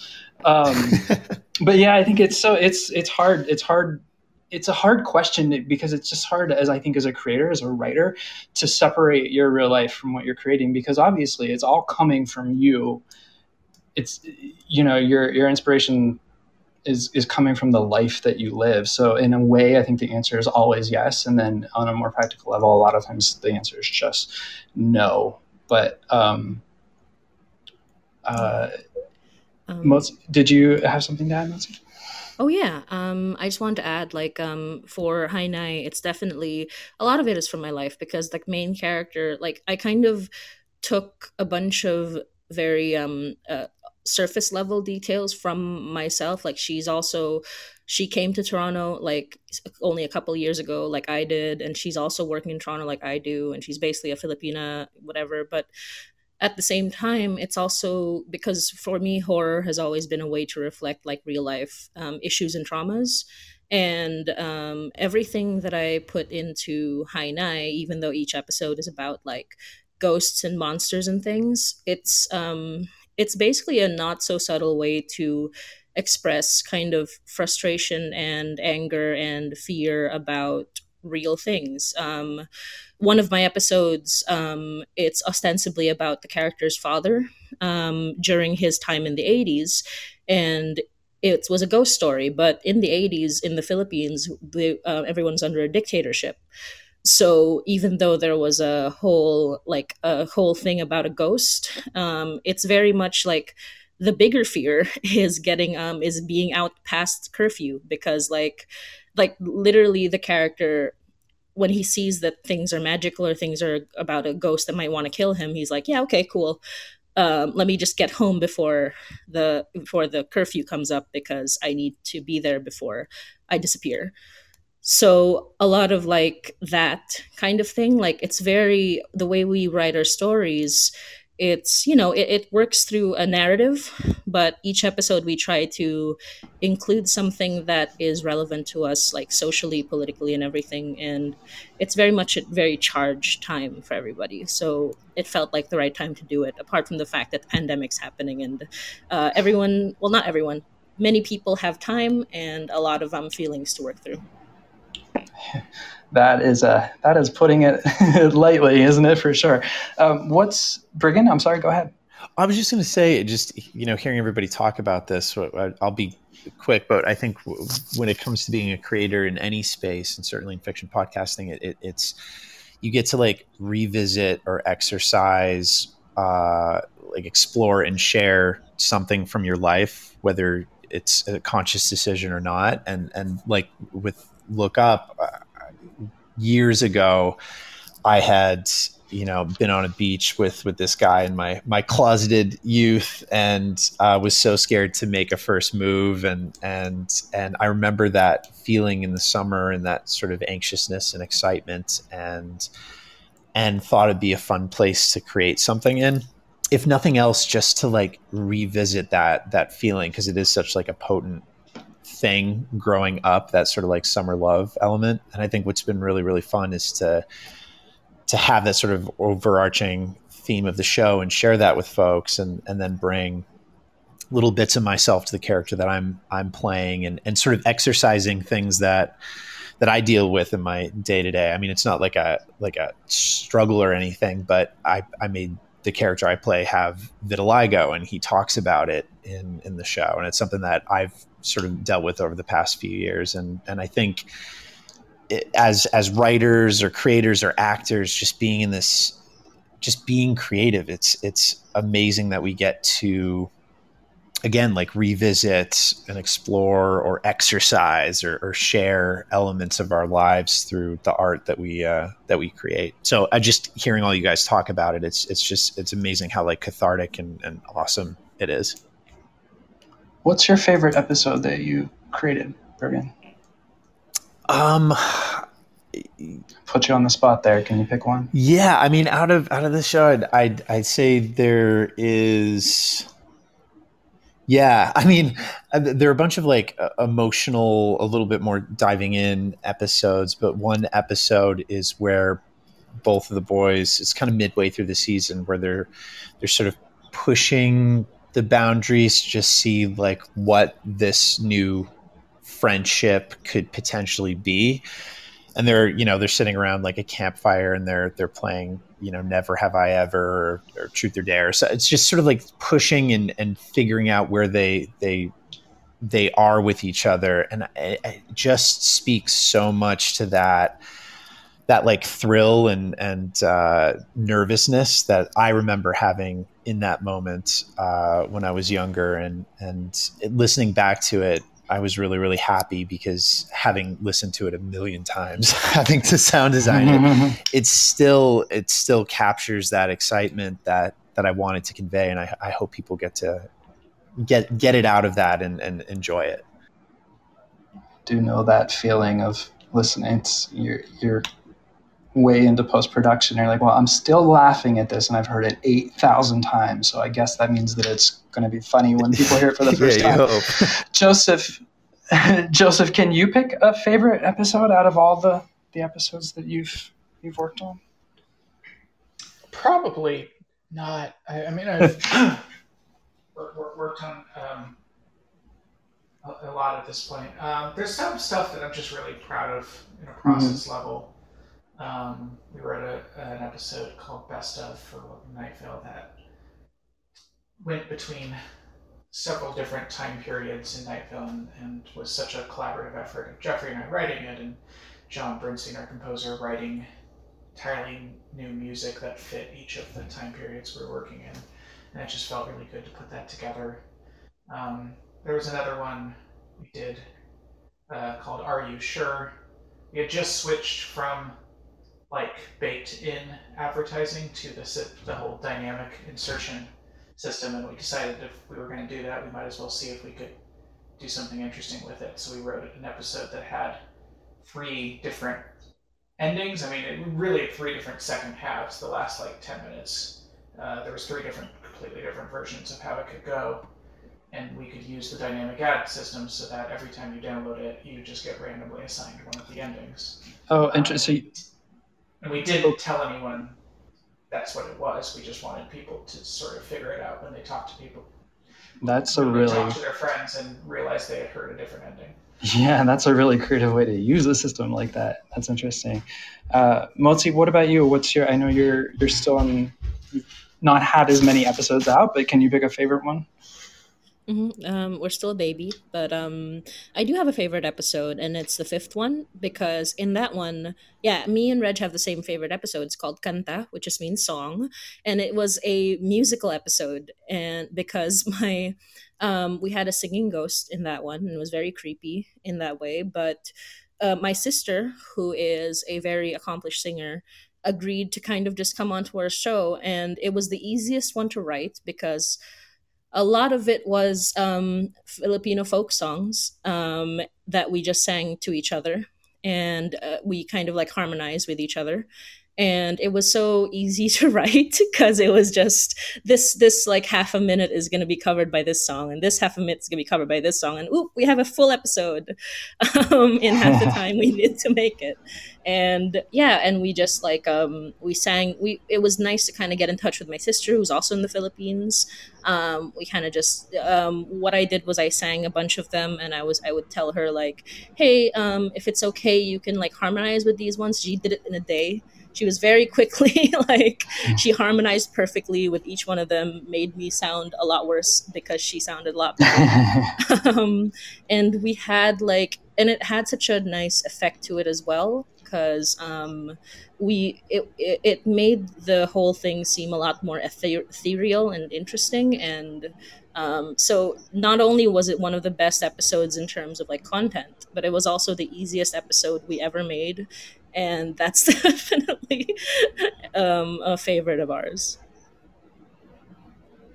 Um, but yeah, I think it's so it's it's hard it's hard it's a hard question because it's just hard as i think as a creator as a writer to separate your real life from what you're creating because obviously it's all coming from you. It's you know your your inspiration is is coming from the life that you live. So in a way i think the answer is always yes. And then on a more practical level a lot of times the answer is just no. But um uh um, most did you have something to add Motzie? Oh yeah. Um, I just wanted to add, like, um, for Hi Nay, it's definitely a lot of it is from my life because the main character, like, I kind of took a bunch of very um uh, surface level details from myself. Like, she's also she came to Toronto like only a couple years ago, like I did, and she's also working in Toronto like I do, and she's basically a Filipina, whatever. But at the same time it's also because for me horror has always been a way to reflect like real life um, issues and traumas. And um, everything that i put into Hi Nay even though each episode is about like ghosts and monsters and things it's um, it's basically a not so subtle way to express kind of frustration and anger and fear about real things. Um, one of my episodes, um, it's ostensibly about the character's father um, during his time in the 80s. And it was a ghost story, but in the 80s in the Philippines, the, uh, everyone's under a dictatorship. So even though there was a whole like a whole thing about a ghost, um, it's very much like the bigger fear is getting um is being out past curfew because like like literally the character when he sees that things are magical or things are about a ghost that might want to kill him, he's like, yeah, okay, cool. Um, let me just get home before the before the curfew comes up because I need to be there before I disappear. So a lot of like that kind of thing, like it's very the way we write our stories it's you know it, it, works through a narrative but each episode we try to include something that is relevant to us like socially politically and everything. And it's very much a very charged time for everybody. So it felt like the right time to do it apart from the fact that the pandemic's happening and uh, everyone well not everyone many people have time and a lot of um, feelings to work through that is uh, that is putting it lightly, isn't it? For sure. Um, what's Briggon? I'm sorry. Go ahead. I was just going to say, just you know, hearing everybody talk about this, I'll be quick, but I think when it comes to being a creator in any space, and certainly in fiction podcasting, it, it, it's you get to like revisit or exercise, uh, like explore and share something from your life, whether it's a conscious decision or not, and and like with look up. Years ago, I had you know been on a beach with with this guy in my my closeted youth and uh, was so scared to make a first move and and and I remember that feeling in the summer and that sort of anxiousness and excitement and and thought it'd be a fun place to create something in. If nothing else just to like revisit that that feeling because it is such like a potent thing growing up, that sort of like summer love element. And I think what's been really, really fun is to to have that sort of overarching theme of the show and share that with folks and and then bring little bits of myself to the character that I'm I'm playing and, and sort of exercising things that that I deal with in my day to day. I mean, it's not like a like a struggle or anything, but I I made the character I play have vitiligo, and he talks about it in in the show, and it's something that I've sort of dealt with over the past few years, and and I think it, as as writers or creators or actors, just being in this, just being creative, it's it's amazing that we get to again like revisit and explore or exercise or, or, share elements of our lives through the art that we uh, that we create. So i just hearing all you guys talk about it it's it's just it's amazing how like cathartic and, and awesome it is what's your favorite episode that you created Briggon? um put you on the spot there can you pick one yeah i mean out of out of the show i'd i'd, I'd say there is yeah, I mean, uh, there are a bunch of like emotional, a little bit more diving in episodes, but one episode is where both of the boys, it's kind of midway through the season where they're they're sort of pushing the boundaries, just see like what this new friendship could potentially be. And they're, you know, they're sitting around like a campfire and they're they're playing you know never have i ever or, or, truth or dare so it's just sort of like pushing and, and figuring out where they they they are with each other and it, it just speaks so much to that that like thrill and and uh, nervousness that I remember having in that moment uh, when I was younger and and listening back to it I was really really happy because having listened to it a million times, having to sound design it, it's still it still captures that excitement that that I wanted to convey, and I, I hope people get to get get it out of that and, and enjoy it. Do know that feeling of listening? It's you're you're way into post production. You're like, well, I'm still laughing at this, and I've heard it eight thousand times. So I guess that means that it's going to be funny when people hear it for the first yeah, time. Joseph, Joseph, can you pick a favorite episode out of all the the episodes that you've you've worked on? Probably not. I, I mean, I've worked on um, a, a, lot at this point. Um, there's some stuff that I'm just really proud of in a process mm-hmm. level. Um, we wrote a, an episode called Best of for Night Vale that went between several different time periods in Night Vale and, and, was such a collaborative effort of Jeffrey and I writing it and Jon Bernstein, our composer, writing entirely new music that fit each of the time periods we were working in. And it just felt really good to put that together. Um, there was another one we did uh, called Are You Sure? We had just switched from like baked in advertising to the, the whole dynamic insertion system, and we decided if we were going to do that, we might as well see if we could do something interesting with it. So we wrote an episode that had three different endings. I mean, it really three different second halves. The last like ten minutes, uh, there was three different, completely different versions of how it could go, and we could use the dynamic ad system so that every time you download it, you just get randomly assigned one of the endings. Oh, interesting. Um, and we didn't tell anyone that's what it was. We just wanted people to sort of figure it out when they talked to people. That's a really talk to their friends and realize they had heard a different ending. Yeah, that's a really creative way to use a system like that. That's interesting. Uh, Motzie, what about you? What's your? I know you're you're still on, not had as many episodes out, but can you pick a favorite one? Mm-hmm. Um, we're still a baby, but um, I do have a favorite episode, and it's the fifth one because in that one, yeah, me and Reg have the same favorite episode. It's called Canta, which just means song, and it was a musical episode, and because my um, we had a singing ghost in that one, and it was very creepy in that way. But uh, my sister, who is a very accomplished singer, agreed to kind of just come onto our show, and it was the easiest one to write because a lot of it was um, Filipino folk songs um, that we just sang to each other, and uh, we kind of like harmonized with each other and it was so easy to write because it was just this this like half a minute is going to be covered by this song and this half a minute is going to be covered by this song and oop we have a full episode um, in half the time we need to make it. And yeah and we just like um, we sang we it was nice to kind of get in touch with my sister who's also in the philippines. Um, we kind of just um, what i did was i sang a bunch of them and i was i would tell her like hey um, if it's okay you can like harmonize with these ones. She did it in a day she was very quickly like she harmonized perfectly with each one of them made me sound a lot worse because she sounded a lot better. Um, and we had like and it had such a nice effect to it as well because um, we it, it, it made the whole thing seem a lot more ethereal and interesting. And um, so not only was it one of the best episodes in terms of like content, but it was also the easiest episode we ever made, and that's definitely um, a favorite of ours.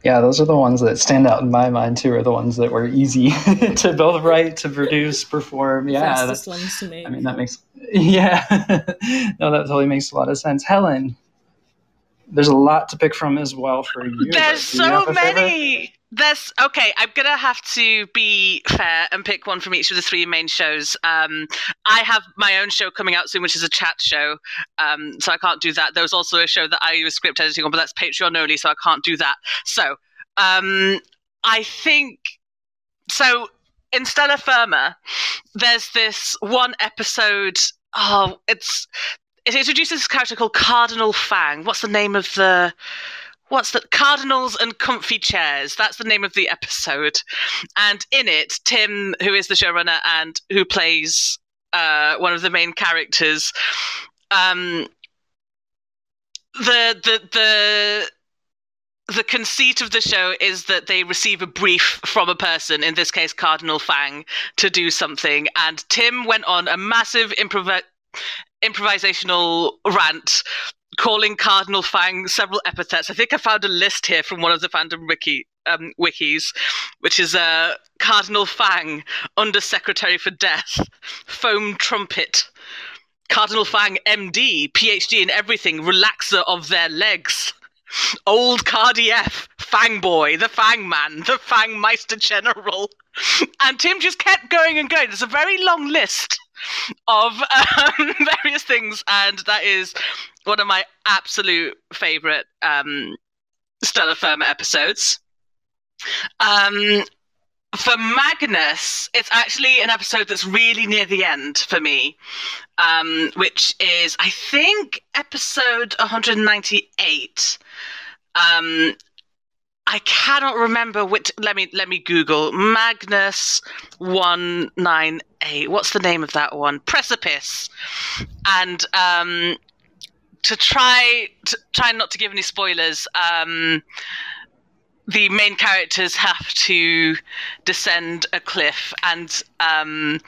Yeah, those are the ones that stand out in my mind too. Are the ones that were easy to both write, to produce, perform. Yeah, fastest ones to make. I mean, that makes yeah. no, that totally makes a lot of sense. Helen, there's a lot to pick from as well for you. There's so many. There's okay. I'm gonna have to be fair and pick one from each of the three main shows. Um, I have my own show coming out soon, which is a chat show, um, so I can't do that. There was also a show that I was script editing on, but that's Patreon only, so I can't do that. So um, I think so. In Stellar Firma, there's this one episode. Oh, it's it introduces this character called Cardinal Fang. What's the name of the what's the Cardinals and Comfy Chairs? That's the name of the episode. And in it, Tim, who is the showrunner and who plays uh, one of the main characters, um, the the the the conceit of the show is that they receive a brief from a person, in this case, Cardinal Fang, to do something. And Tim went on a massive improv- improvisational rant calling Cardinal Fang several epithets. I think I found a list here from one of the fandom wiki um, wikis, which is uh, Cardinal Fang, Undersecretary for Death, Foam Trumpet, Cardinal Fang, MD, PhD in everything, relaxer of their legs. Old Cardief, Fang Boy, the Fang Man, the Fang Meister General. And Tim just kept going and going. There's a very long list of um, various things, and that is one of my absolute favorite um, Stellar Firma episodes. Um, for Magnus, it's actually an episode that's really near the end for me, um, which is, I think, episode 198. Um, I cannot remember which. Let me let me Google Magnus one nine eight. What's the name of that one? Precipice. And um, to try to try not to give any spoilers, um, the main characters have to descend a cliff, and um,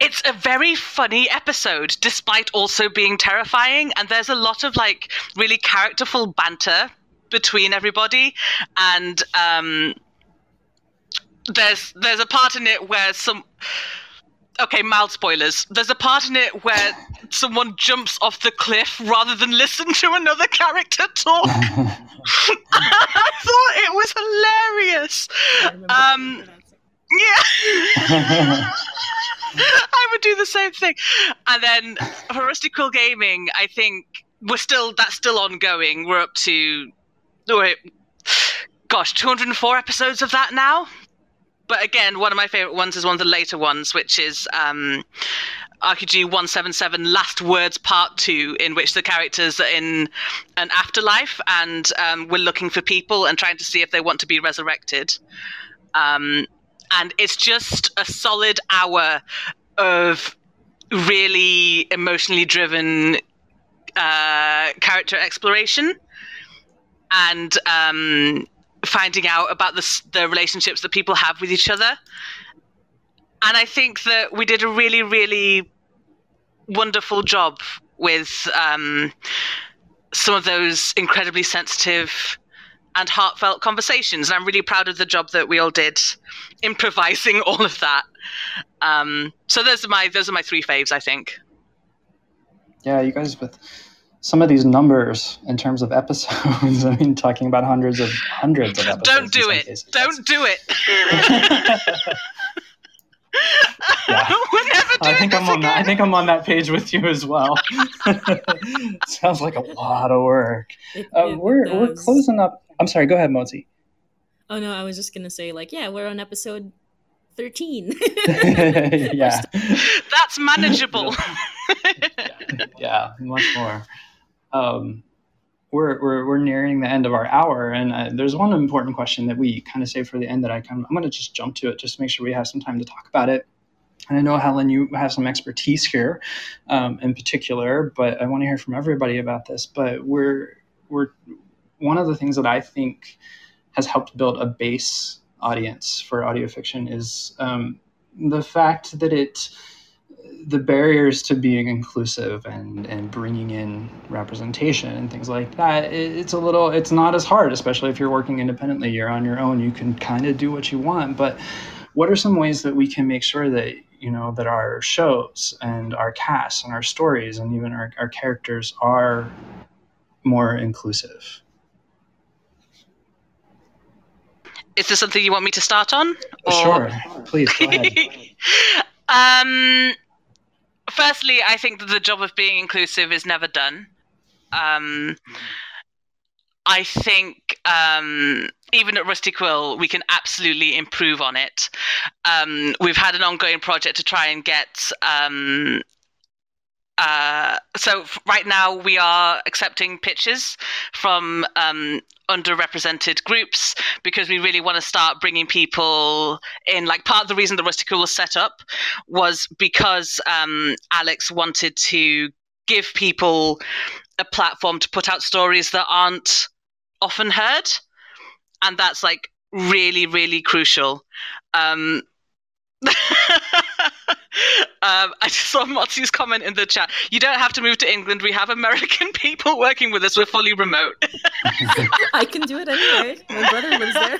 it's a very funny episode, despite also being terrifying. And there's a lot of like really characterful banter between everybody, and um, there's there's a part in it where some okay, mild spoilers. There's a part in it where someone jumps off the cliff rather than listen to another character talk. I thought it was hilarious. Um, yeah. I would do the same thing. And then for Rusty Quill Gaming, I think we're still that's still ongoing. We're up to wait, gosh, 204 episodes of that now but again, one of my favorite ones is one of the later ones, which is um, RPG 177 Last Words Part 2, in which the characters are in an afterlife and um, we're looking for people and trying to see if they want to be resurrected. Um, and it's just a solid hour of really emotionally driven uh, character exploration. And um, finding out about the, the relationships that people have with each other. And I think that we did a really, really wonderful job with um, some of those incredibly sensitive and heartfelt conversations. And I'm really proud of the job that we all did improvising all of that. Um, so those are my those are my three faves, I think. Yeah, you guys with some of these numbers in terms of episodes. I mean, talking about hundreds of hundreds of episodes. Don't do it. Cases. Don't do it. yeah. I think I'm on that. I think I'm on that page with you as well. Sounds like a lot of work. It, uh, it we're does. we're closing up. I'm sorry. Go ahead, Motzie. Oh no, I was just gonna say like yeah, we're on episode 13. yeah. That's manageable. yeah, yeah, much more um, we're, we're, we're nearing the end of our hour, and uh, there's one important question that we kind of save for the end that I kind I'm going to just jump to it just to make sure we have some time to talk about it. And I know Helen, you have some expertise here, um, in particular, but I want to hear from everybody about this. But we're we're one of the things that I think has helped build a base audience for audio fiction is um, the fact that it the barriers to being inclusive and, and bringing in representation and things like that it's a little it's not as hard especially if you're working independently you're on your own you can kind of do what you want but what are some ways that we can make sure that you know that our shows and our casts and our stories and even our, our characters are more inclusive is this something you want me to start on or? sure please go ahead um firstly, I think that the job of being inclusive is never done. Um, I think um, even at Rusty Quill, we can absolutely improve on it. Um, we've had an ongoing project to try and get um, uh, so right now we are accepting pitches from um, underrepresented groups because we really want to start bringing people in. Like part of the reason the Rusty Quill was set up was because um, Alex wanted to give people a platform to put out stories that aren't often heard, and that's like really really crucial. Um, Um, I just saw Motzie's comment in the chat. You don't have to move to England. We have American people working with us. We're fully remote. I can do it anyway. My brother lives there.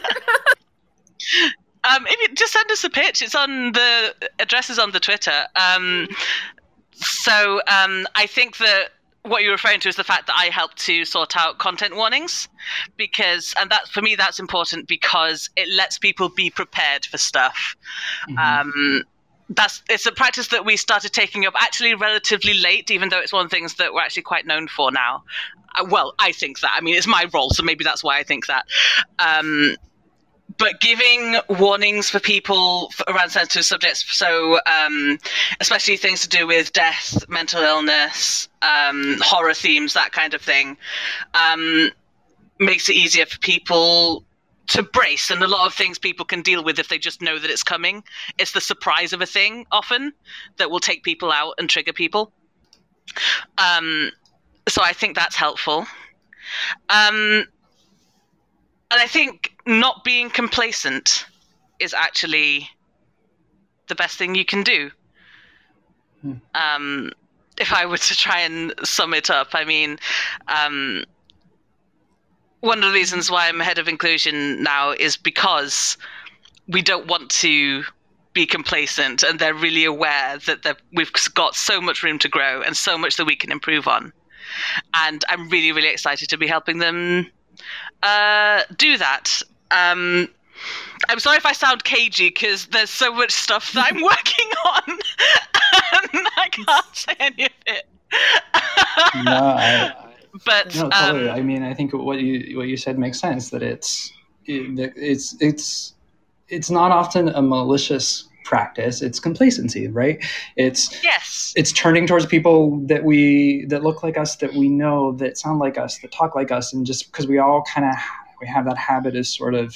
um, if you, just send us a pitch. It's on the address is on the Twitter. Um, so um, I think that what you're referring to is the fact that I help to sort out content warnings because, and that for me, that's important because it lets people be prepared for stuff. Mm-hmm. Um, that's it's a practice that we started taking up actually relatively late, even though it's one of the things that we're actually quite known for now. Uh, well, I think that. I mean, it's my role, so maybe that's why I think that. Um, but giving warnings for people around sensitive subjects, so um, especially things to do with death, mental illness, um, horror themes, that kind of thing, um, makes it easier for people to brace. And a lot of things people can deal with if they just know that it's coming. It's the surprise of a thing often that will take people out and trigger people. Um, so i think that's helpful. Um, and i think not being complacent is actually the best thing you can do hmm. um, if i were to try and sum it up i mean um, one of the reasons why I'm head of inclusion now is because we don't want to be complacent and they're really aware that we've got so much room to grow and so much that we can improve on. And I'm really, really excited to be helping them uh, do that. Um, I'm sorry if I sound cagey because there's so much stuff that I'm working on and I can't say any of it. no, I, but no, totally. Um, I mean, I think what you what you said makes sense. That it's it, it's it's it's not often a malicious practice it's complacency right it's yes it's turning towards people that we that look like us that we know that sound like us that talk like us and just because we all kind of we have that habit of sort of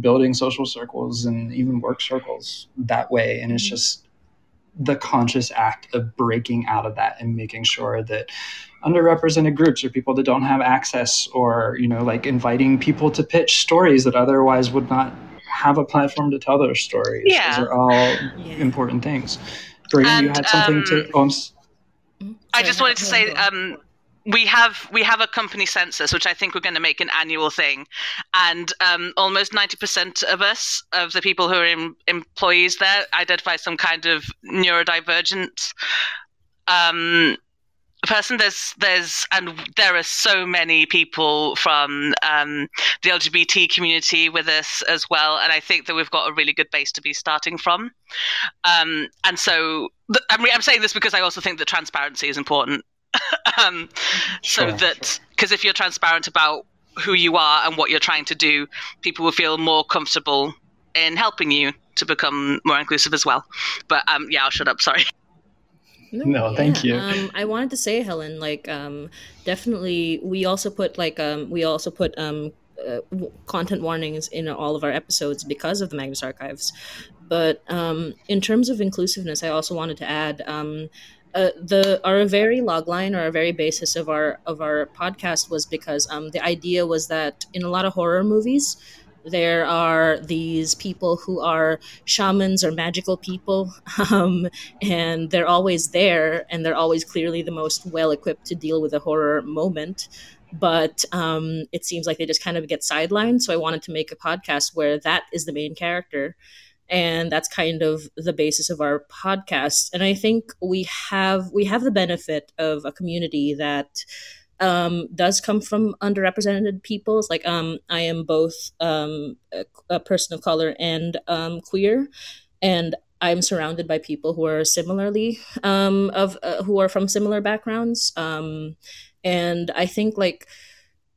building social circles and even work circles that way and it's mm-hmm. just the conscious act of breaking out of that and making sure that underrepresented groups or people that don't have access or you know like inviting people to pitch stories that otherwise would not have a platform to tell their stories. Yeah. those are all yeah. important things. Brady, you had something um, to oh, i just wanted to say um, we have we have a company census, which I think we're going to make an annual thing, and um, almost ninety percent of us, of the people who are in, employees there, identify some kind of neurodivergent um, person there's there's and there are so many people from um, the lgbt community with us as well and i think that we've got a really good base to be starting from. Um, and so I'm, I'm saying this because i also think that transparency is important. Um, sure, so that because sure. if you're transparent about who you are and what you're trying to do people will feel more comfortable in helping you to become more inclusive as well. But um, yeah i'll shut up. Sorry no, no thank you. Um, I wanted to say, Helen, like, um, definitely, we also put like, um, we also put um, uh, content warnings in all of our episodes because of the Magnus Archives. But um, in terms of inclusiveness, I also wanted to add um, uh, the our very logline or our very basis of our of our podcast was because um, the idea was that in a lot of horror movies there are these people who are shamans or magical people, um, and they're always there, and they're always clearly the most well equipped to deal with a horror moment. But um, it seems like they just kind of get sidelined. So I wanted to make a podcast where that is the main character. And that's kind of the basis of our podcast. And I think we have we have the benefit of a community that um, does come from underrepresented peoples. Like um, I am both um, a, a, person of color and um, queer, and I'm surrounded by people who are similarly um, of uh, who are from similar backgrounds. Um, and I think like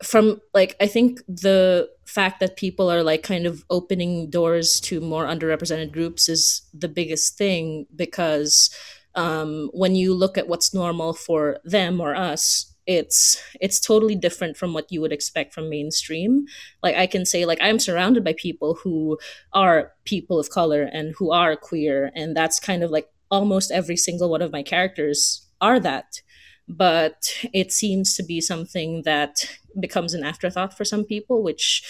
from like I think the fact that people are like kind of opening doors to more underrepresented groups is the biggest thing because um, when you look at what's normal for them or us it's it's totally different from what you would expect from mainstream. Like i can say like i'm surrounded by people who are people of color and who are queer and that's kind of like almost every single one of my characters are that. But it seems to be something that becomes an afterthought for some people, which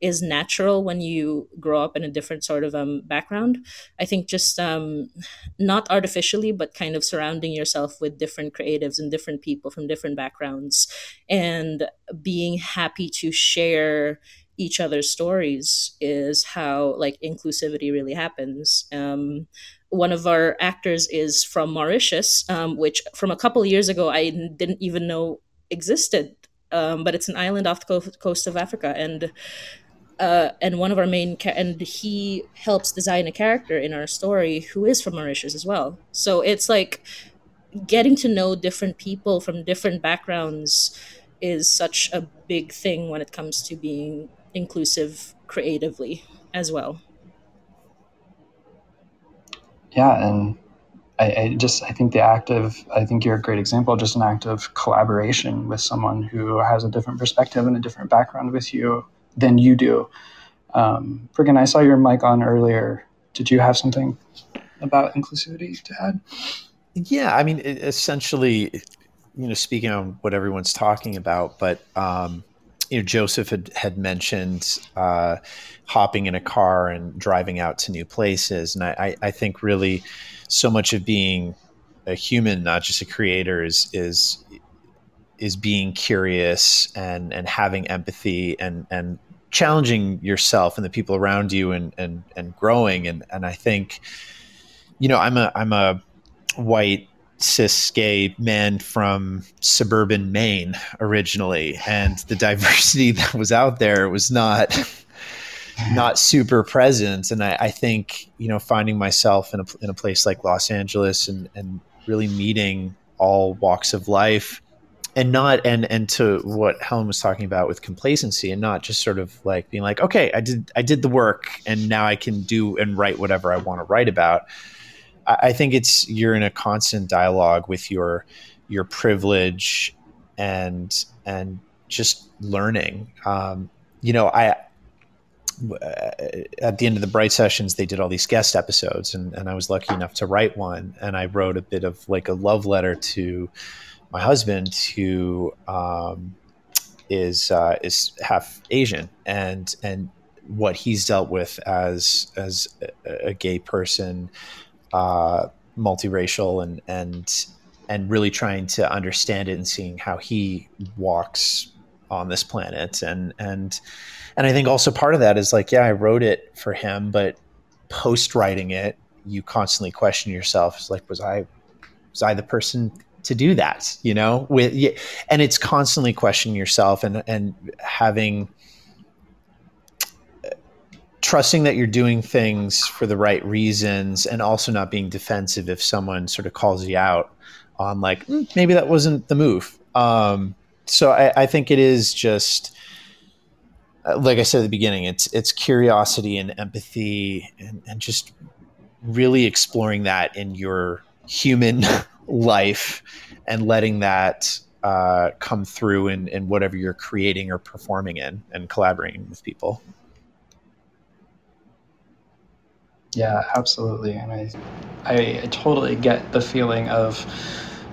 is natural when you grow up in a different sort of um, background. I think just um, not artificially, but kind of surrounding yourself with different creatives and different people from different backgrounds and being happy to share each other's stories is how like inclusivity really happens. Um, one of our actors is from Mauritius, um, which from a couple years ago I didn't even know existed. Um, but it's an island off the coast of Africa, and uh, and one of our main ca- and he helps design a character in our story who is from Mauritius as well. So it's like getting to know different people from different backgrounds is such a big thing when it comes to being inclusive creatively as well. Yeah, and I, I, just I think the act of I think you're a great example, just an act of collaboration with someone who has a different perspective and a different background with you than you do. Um, I saw your mic on earlier. Did you have something about inclusivity to add? Yeah, I mean, essentially, you know, speaking on what everyone's talking about, but um, you know, Joseph had had mentioned uh, hopping in a car and driving out to new places, and I, I think really so much of being a human, not just a creator, is is is being curious and and having empathy and and challenging yourself and the people around you and and and growing. And and I think you know I'm a I'm a white cis gay man from suburban Maine originally and the diversity that was out there was not not super present. And I, I think you know finding myself in a, in a place like Los Angeles and and really meeting all walks of life and not and and to what Helen was talking about with complacency and not just sort of like being like okay I did I did the work and now I can do and write whatever I want to write about. I, I think it's you're in a constant dialogue with your your privilege and and just learning. Um, you know I at the end of the bright sessions they did all these guest episodes and, and i was lucky enough to write one and i wrote a bit of like a love letter to my husband, who um, is uh, is half Asian, and and what he's dealt with as as a, gay person, uh, multiracial, and and and really trying to understand it and seeing how he walks on this planet, and and and I think also part of that is like, yeah, I wrote it for him, but post writing it, you constantly question yourself. It's like, was I was I the person to do that you know with and it's constantly questioning yourself and and having trusting that you're doing things for the right reasons and also not being defensive if someone sort of calls you out on like mm, maybe that wasn't the move. Um, so I, I, think it is just uh, like i said at the beginning it's it's curiosity and empathy and, and just really exploring that in your human life and letting that uh, come through in, in whatever you're creating or performing in and collaborating with people. Yeah, absolutely. And I, I, I totally get the feeling of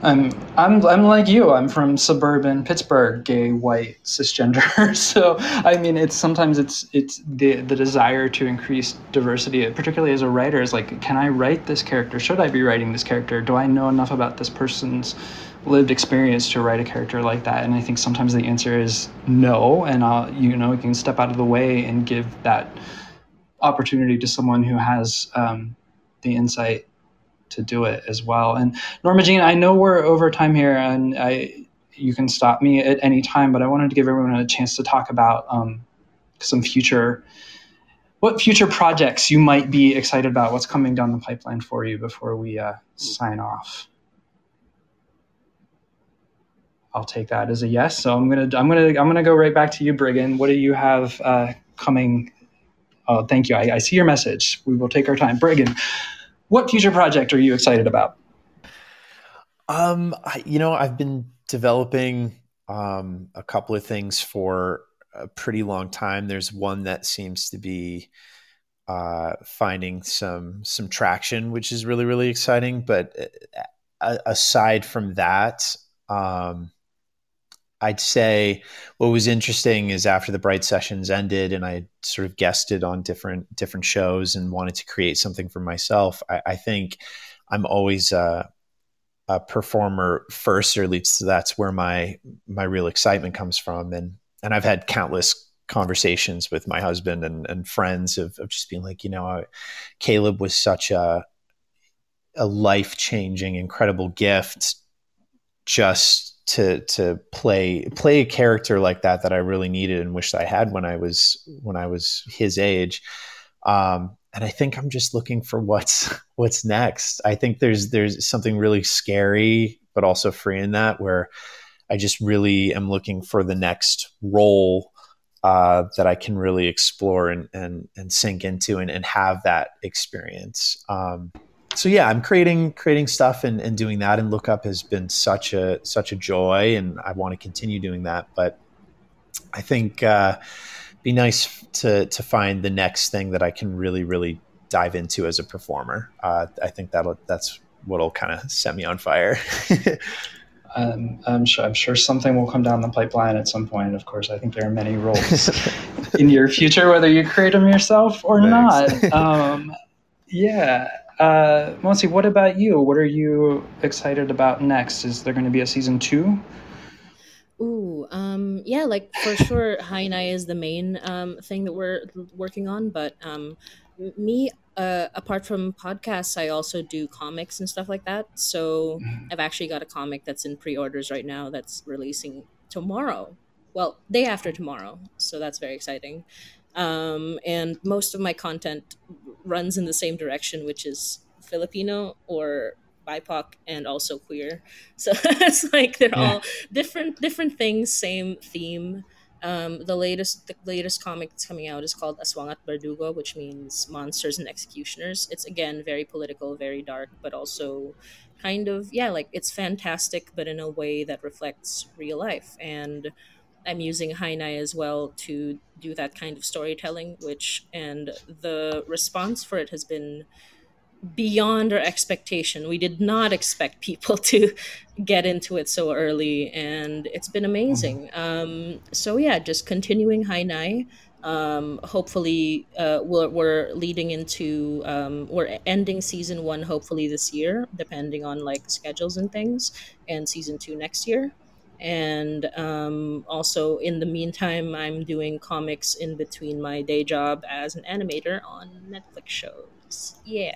I'm I'm I'm like you. I'm from suburban Pittsburgh, gay, white, cisgender. so I mean, it's sometimes it's it's the the desire to increase diversity, particularly as a writer, is like, can I write this character? Should I be writing this character? Do I know enough about this person's lived experience to write a character like that? And I think sometimes the answer is no, and I'll, you know, you can step out of the way and give that opportunity to someone who has um, the insight to do it as well. And Norma Jean, I know we're over time here, and I you can stop me at any time, but I wanted to give everyone a chance to talk about um, some future what future projects you might be excited about what's coming down the pipeline for you before we uh, sign off. I'll take that as a yes. So i'm gonna i'm gonna i'm gonna go right back to you Briggon what do you have uh, coming? Oh thank you. I, I see your message. We will take our time. Briggon what future project are you excited about? Um, I, you know, I've been developing um, a couple of things for a pretty long time. There's one that seems to be uh, finding some some traction, which is really really exciting. But uh, aside from that, Um, I'd say what was interesting is after the Bright sessions ended, and I sort of guested on different different shows and wanted to create something for myself. I, I think I'm always a, a, performer first, or at least that's where my my real excitement comes from. And and I've had countless conversations with my husband and, and friends of, of just being like, you know, Caleb was such a a life changing, incredible gift just to to play play a character like that that I really needed and wished I had when I was when I was his age. Um, and I think I'm just looking for what's what's next. I think there's there's something really scary but also free in that where I just really am looking for the next role uh, that I can really explore and and, and sink into and, and have that experience. Um, so yeah, I'm creating creating stuff and, and doing that. And Look Up has been such a such a joy, and I want to continue doing that. But I think uh, be nice to to find the next thing that I can really really dive into as a performer. Uh, I think that that's what'll kind of set me on fire. um, I'm sure I'm sure something will come down the pipeline at some point. Of course, I think there are many roles in your future, whether you create them yourself or Thanks. not. Um, yeah. Uh, Motzie, what about you? What are you excited about next? Is there going to be a season two? Ooh, um, yeah, like for sure, Hi Nay is the main um, thing that we're working on. But um, me, uh, apart from podcasts, I also do comics and stuff like that. So mm-hmm. I've actually got a comic that's in pre-orders right now that's releasing tomorrow. Well, day after tomorrow. So that's very exciting. Um, and most of my content runs in the same direction, which is Filipino or BIPOC and also queer. So it's like they're yeah. all different different things, same theme. Um, the latest the latest comic that's coming out is called Aswang at Berdugo, which means monsters and executioners. It's again very political, very dark, but also kind of yeah, like it's fantastic, but in a way that reflects real life. And I'm using Hi Nay as well to do that kind of storytelling, which and the response for it has been beyond our expectation. We did not expect people to get into it so early, and it's been amazing. Um, so yeah, just continuing Hi Nay. Um, hopefully, uh, we're, we're leading into um, we're ending season one hopefully this year, depending on like schedules and things, and season two next year and um, also in the meantime i'm doing comics in between my day job as an animator on netflix shows. Yeah.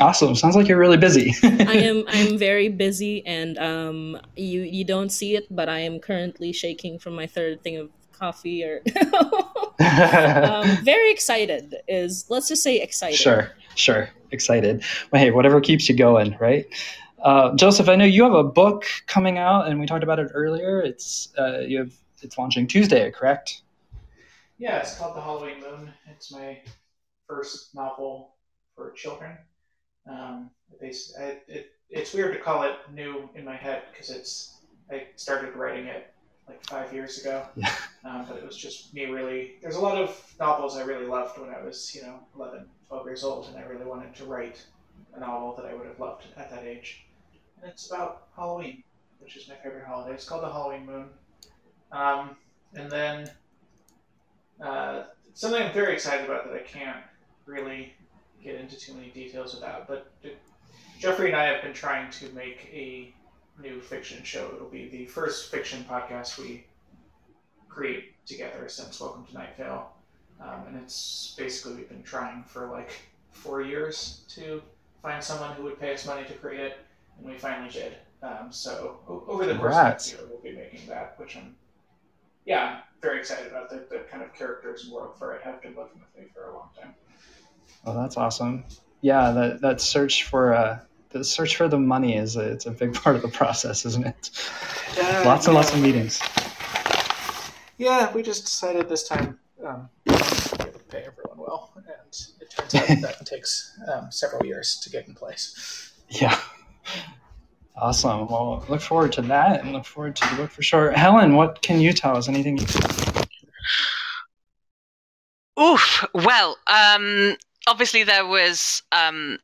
Awesome. Sounds like you're really busy. I am i'm very busy and um, you you don't see it but i am currently shaking from my third thing of coffee or um, very excited is let's just say excited. Sure sure. Excited. Well hey whatever keeps you going right uh, Joseph, I know you have a book coming out, and we talked about it earlier. It's uh, you have it's launching Tuesday, correct? Yeah, it's called The Halloween Moon. It's my first novel for children. Um, I, it, it's weird to call it new in my head because it's I started writing it like five years ago. Yeah. Um, but it was just me really. There's a lot of novels I really loved when I was, you know, 11, 12 years old, and I really wanted to write a novel that I would have loved at that age it's about Halloween, which is my favorite holiday. It's called the Halloween Moon. Um, and then uh, something I'm very excited about that I can't really get into too many details about, but Jeffrey and I have been trying to make a new fiction show. It'll be the first fiction podcast we create together since Welcome to Night Vale. Um, and it's basically we've been trying for like four years to find someone who would pay us money to create it and we finally did. Um, so over the course Congrats. of next year, we'll be making that, which I'm, yeah, very excited about. The, the kind of characters and world for it have been living with me for a long time. Oh, that's awesome. Yeah, that that search for uh, the search for the money is a, it's a big part of the process, isn't it? Uh, lots and yeah. lots of meetings. Yeah, we just decided this time um, to pay everyone well, and it turns out that takes um, several years to get in place. Yeah. Awesome. Well, look forward to that and look forward to the book for sure. Helen, what can you tell us? Anything you Oof. Well, um, obviously there was um,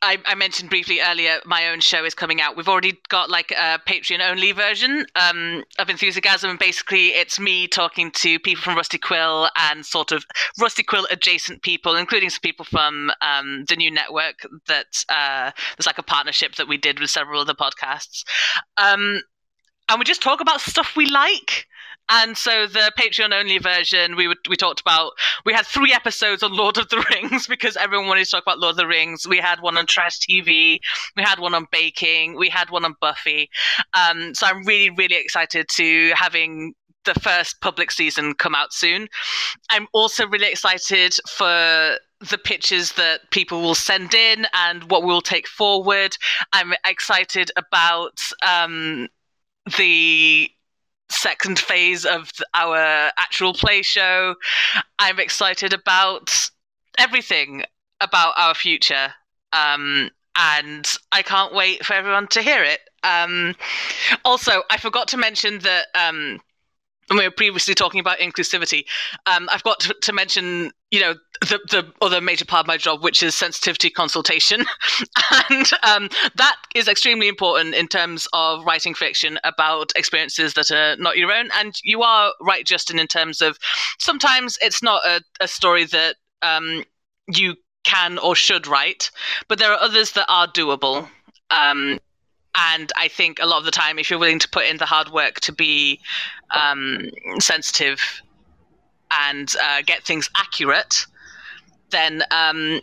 I, I, mentioned briefly earlier, my own show is coming out. We've already got like a Patreon only version um, of Enthusiasm. Basically, it's me talking to people from Rusty Quill and sort of Rusty Quill adjacent people, including some people from um, the new network that uh, there's like a partnership that we did with several other podcasts. Um, and we just talk about stuff we like. And so the Patreon only version, we would, we talked about. We had three episodes on Lord of the Rings because everyone wanted to talk about Lord of the Rings. We had one on trash TV. We had one on baking. We had one on Buffy. Um, so I'm really really excited to having the first public season come out soon. I'm also really excited for the pitches that people will send in and what we'll take forward. I'm excited about um, the second phase of our actual play show. I'm excited about everything about our future. Um, and I can't wait for everyone to hear it. Um, also, I forgot to mention that um, we were previously talking about inclusivity. Um, I've got to, to, mention, you know, the, the other major part of my job, which is sensitivity consultation. and um, that is extremely important in terms of writing fiction about experiences that are not your own. And you are right, Justin, in terms of sometimes it's not a, a story that um, you can or should write, but there are others that are doable. Um, and I think a lot of the time, if you're willing to put in the hard work to be um, sensitive and uh, get things accurate, then um,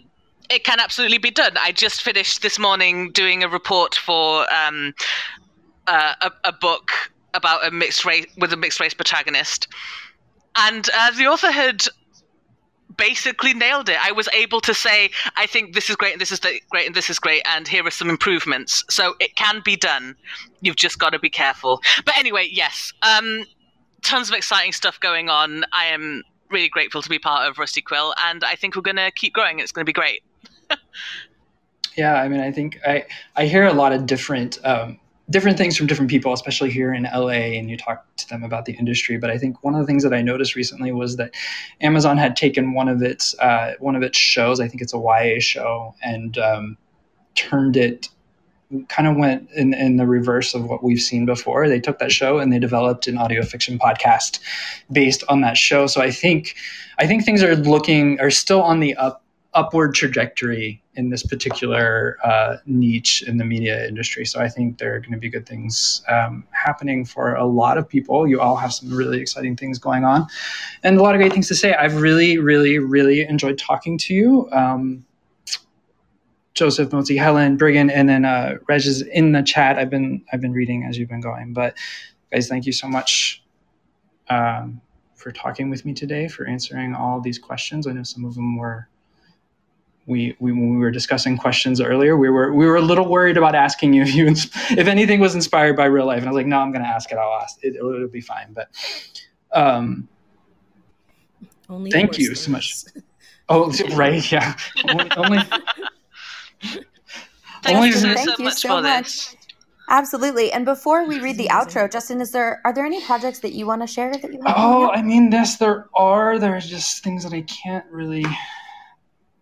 it can absolutely be done. I just finished this morning doing a report for um, uh, a, a, book about a mixed race with a mixed race protagonist, and uh, the author had basically nailed it. I was able to say, I think this is great, and this is great, and this is great, and here are some improvements. So it can be done. You've just got to be careful. But anyway, yes, um, tons of exciting stuff going on. I am really grateful to be part of Rusty Quill, and I think we're going to keep growing. It's going to be great. yeah, I mean, I think I I hear a lot of different um, different things from different people, especially here in LA, and you talk to them about the industry. But I think one of the things that I noticed recently was that Amazon had taken one of its uh, one of its shows, I think it's a YA show, and um, turned it kind of went in, in the reverse of what we've seen before. They took that show and they developed an audio fiction podcast based on that show. So I think I think things are looking are still on the up upward trajectory in this particular uh, niche in the media industry. So I think there are going to be good things um, happening for a lot of people. You all have some really exciting things going on, and a lot of great things to say. I've really, really, really enjoyed talking to you. Um, Joseph, Motzie, Helen, Briggon, and then uh, Reg is in the chat. I've been I've been reading as you've been going. But guys, thank you so much um, for talking with me today, for answering all these questions. I know some of them were we, we when we were discussing questions earlier, we were we were a little worried about asking you if you if anything was inspired by real life, and I was like, no, I'm going to ask it. I'll ask it. It'll, it'll be fine. But um, only thank you so much. Oh, right, yeah. only, only, thank only, you so, thank so you much so for much. this. Absolutely. And before we read the outro, Justin, is there are there any projects that you want to share that you have? Oh, I mean, yes, there are. There's just things that I can't really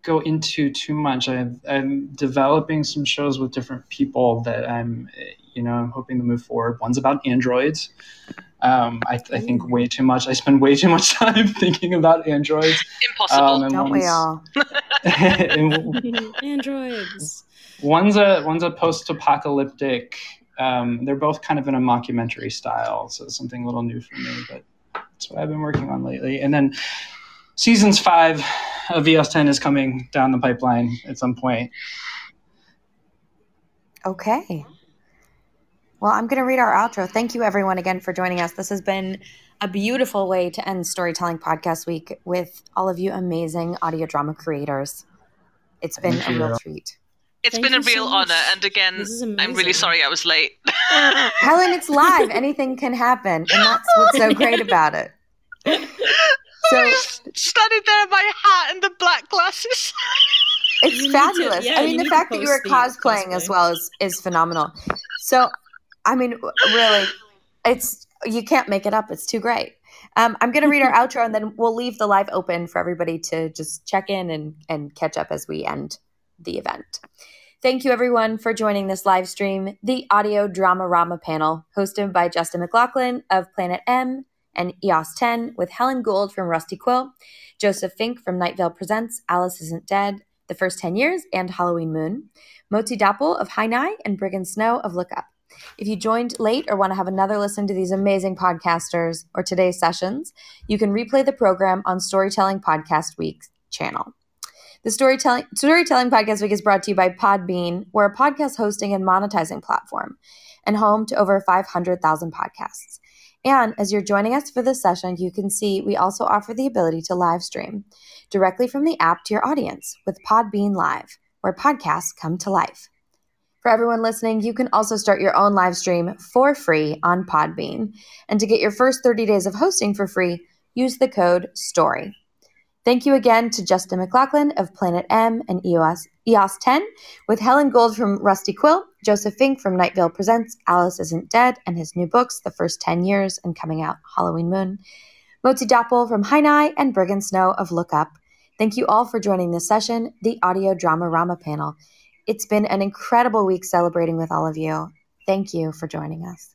go into too much. i am developing some shows with different people that I'm, you know, I'm hoping to move forward. One's about androids. Um, I, I, think way too much. I spend way too much time thinking about androids. Impossible. Um, Don't we all? androids. One's a one's a post-apocalyptic. Um, they're both kind of in a mockumentary style, so something a little new for me. But that's what I've been working on lately. And then seasons five of EOS 10 is coming down the pipeline at some point. Okay. Well, I'm going to read our outro. Thank you, everyone, again for joining us. This has been a beautiful way to end Storytelling Podcast Week with all of you amazing audio drama creators. It's been Thank a you. real treat. It's Thank been a real so honor. And again, I'm really sorry I was late. Helen, it's live. Anything can happen. And that's what's so great about it. So standing there in my hat and the black glasses. It's you fabulous. To, yeah, I mean, the fact that you were cosplaying cosplay. as well is is phenomenal. So, I mean, really, it's you can't make it up. It's too great. Um, I'm going to read our outro and then we'll leave the live open for everybody to just check in and, and catch up as we end the event. Thank you, everyone, for joining this live stream, the Audio Drama Rama panel, hosted by Justin McLachlan of Planet M and EOS 10, with Helen Gould from Rusty Quill, Joseph Fink from Night Vale Presents Alice Isn't Dead, The First 10 Years, and Halloween Moon, Motzie Dapul of Hi Nay, and Briggon Snow of Look Up. If you joined late or want to have another listen to these amazing podcasters or today's sessions, you can replay the program on Storytelling Podcast Week's channel. The Storytelling Storytelling Podcast Week is brought to you by Podbean, we're a podcast hosting and monetizing platform and home to over 500,000 podcasts. And as you're joining us for this session, you can see we also offer the ability to live stream directly from the app to your audience with Podbean Live, where podcasts come to life. For everyone listening, you can also start your own live stream for free on Podbean. And to get your first 30 days of hosting for free, use the code STORY. Thank you again to Justin McLachlan of Planet M and EOS, EOS 10, with Helen Gould from Rusty Quill, Joseph Fink from Night Vale Presents Alice Isn't Dead and his new books, The First 10 Years and coming out Halloween Moon, Motzie Dapul from Nigh, and Briggon Snow of Look Up. Thank you all for joining this session, the Audio Drama Rama panel. It's been an incredible week celebrating with all of you. Thank you for joining us.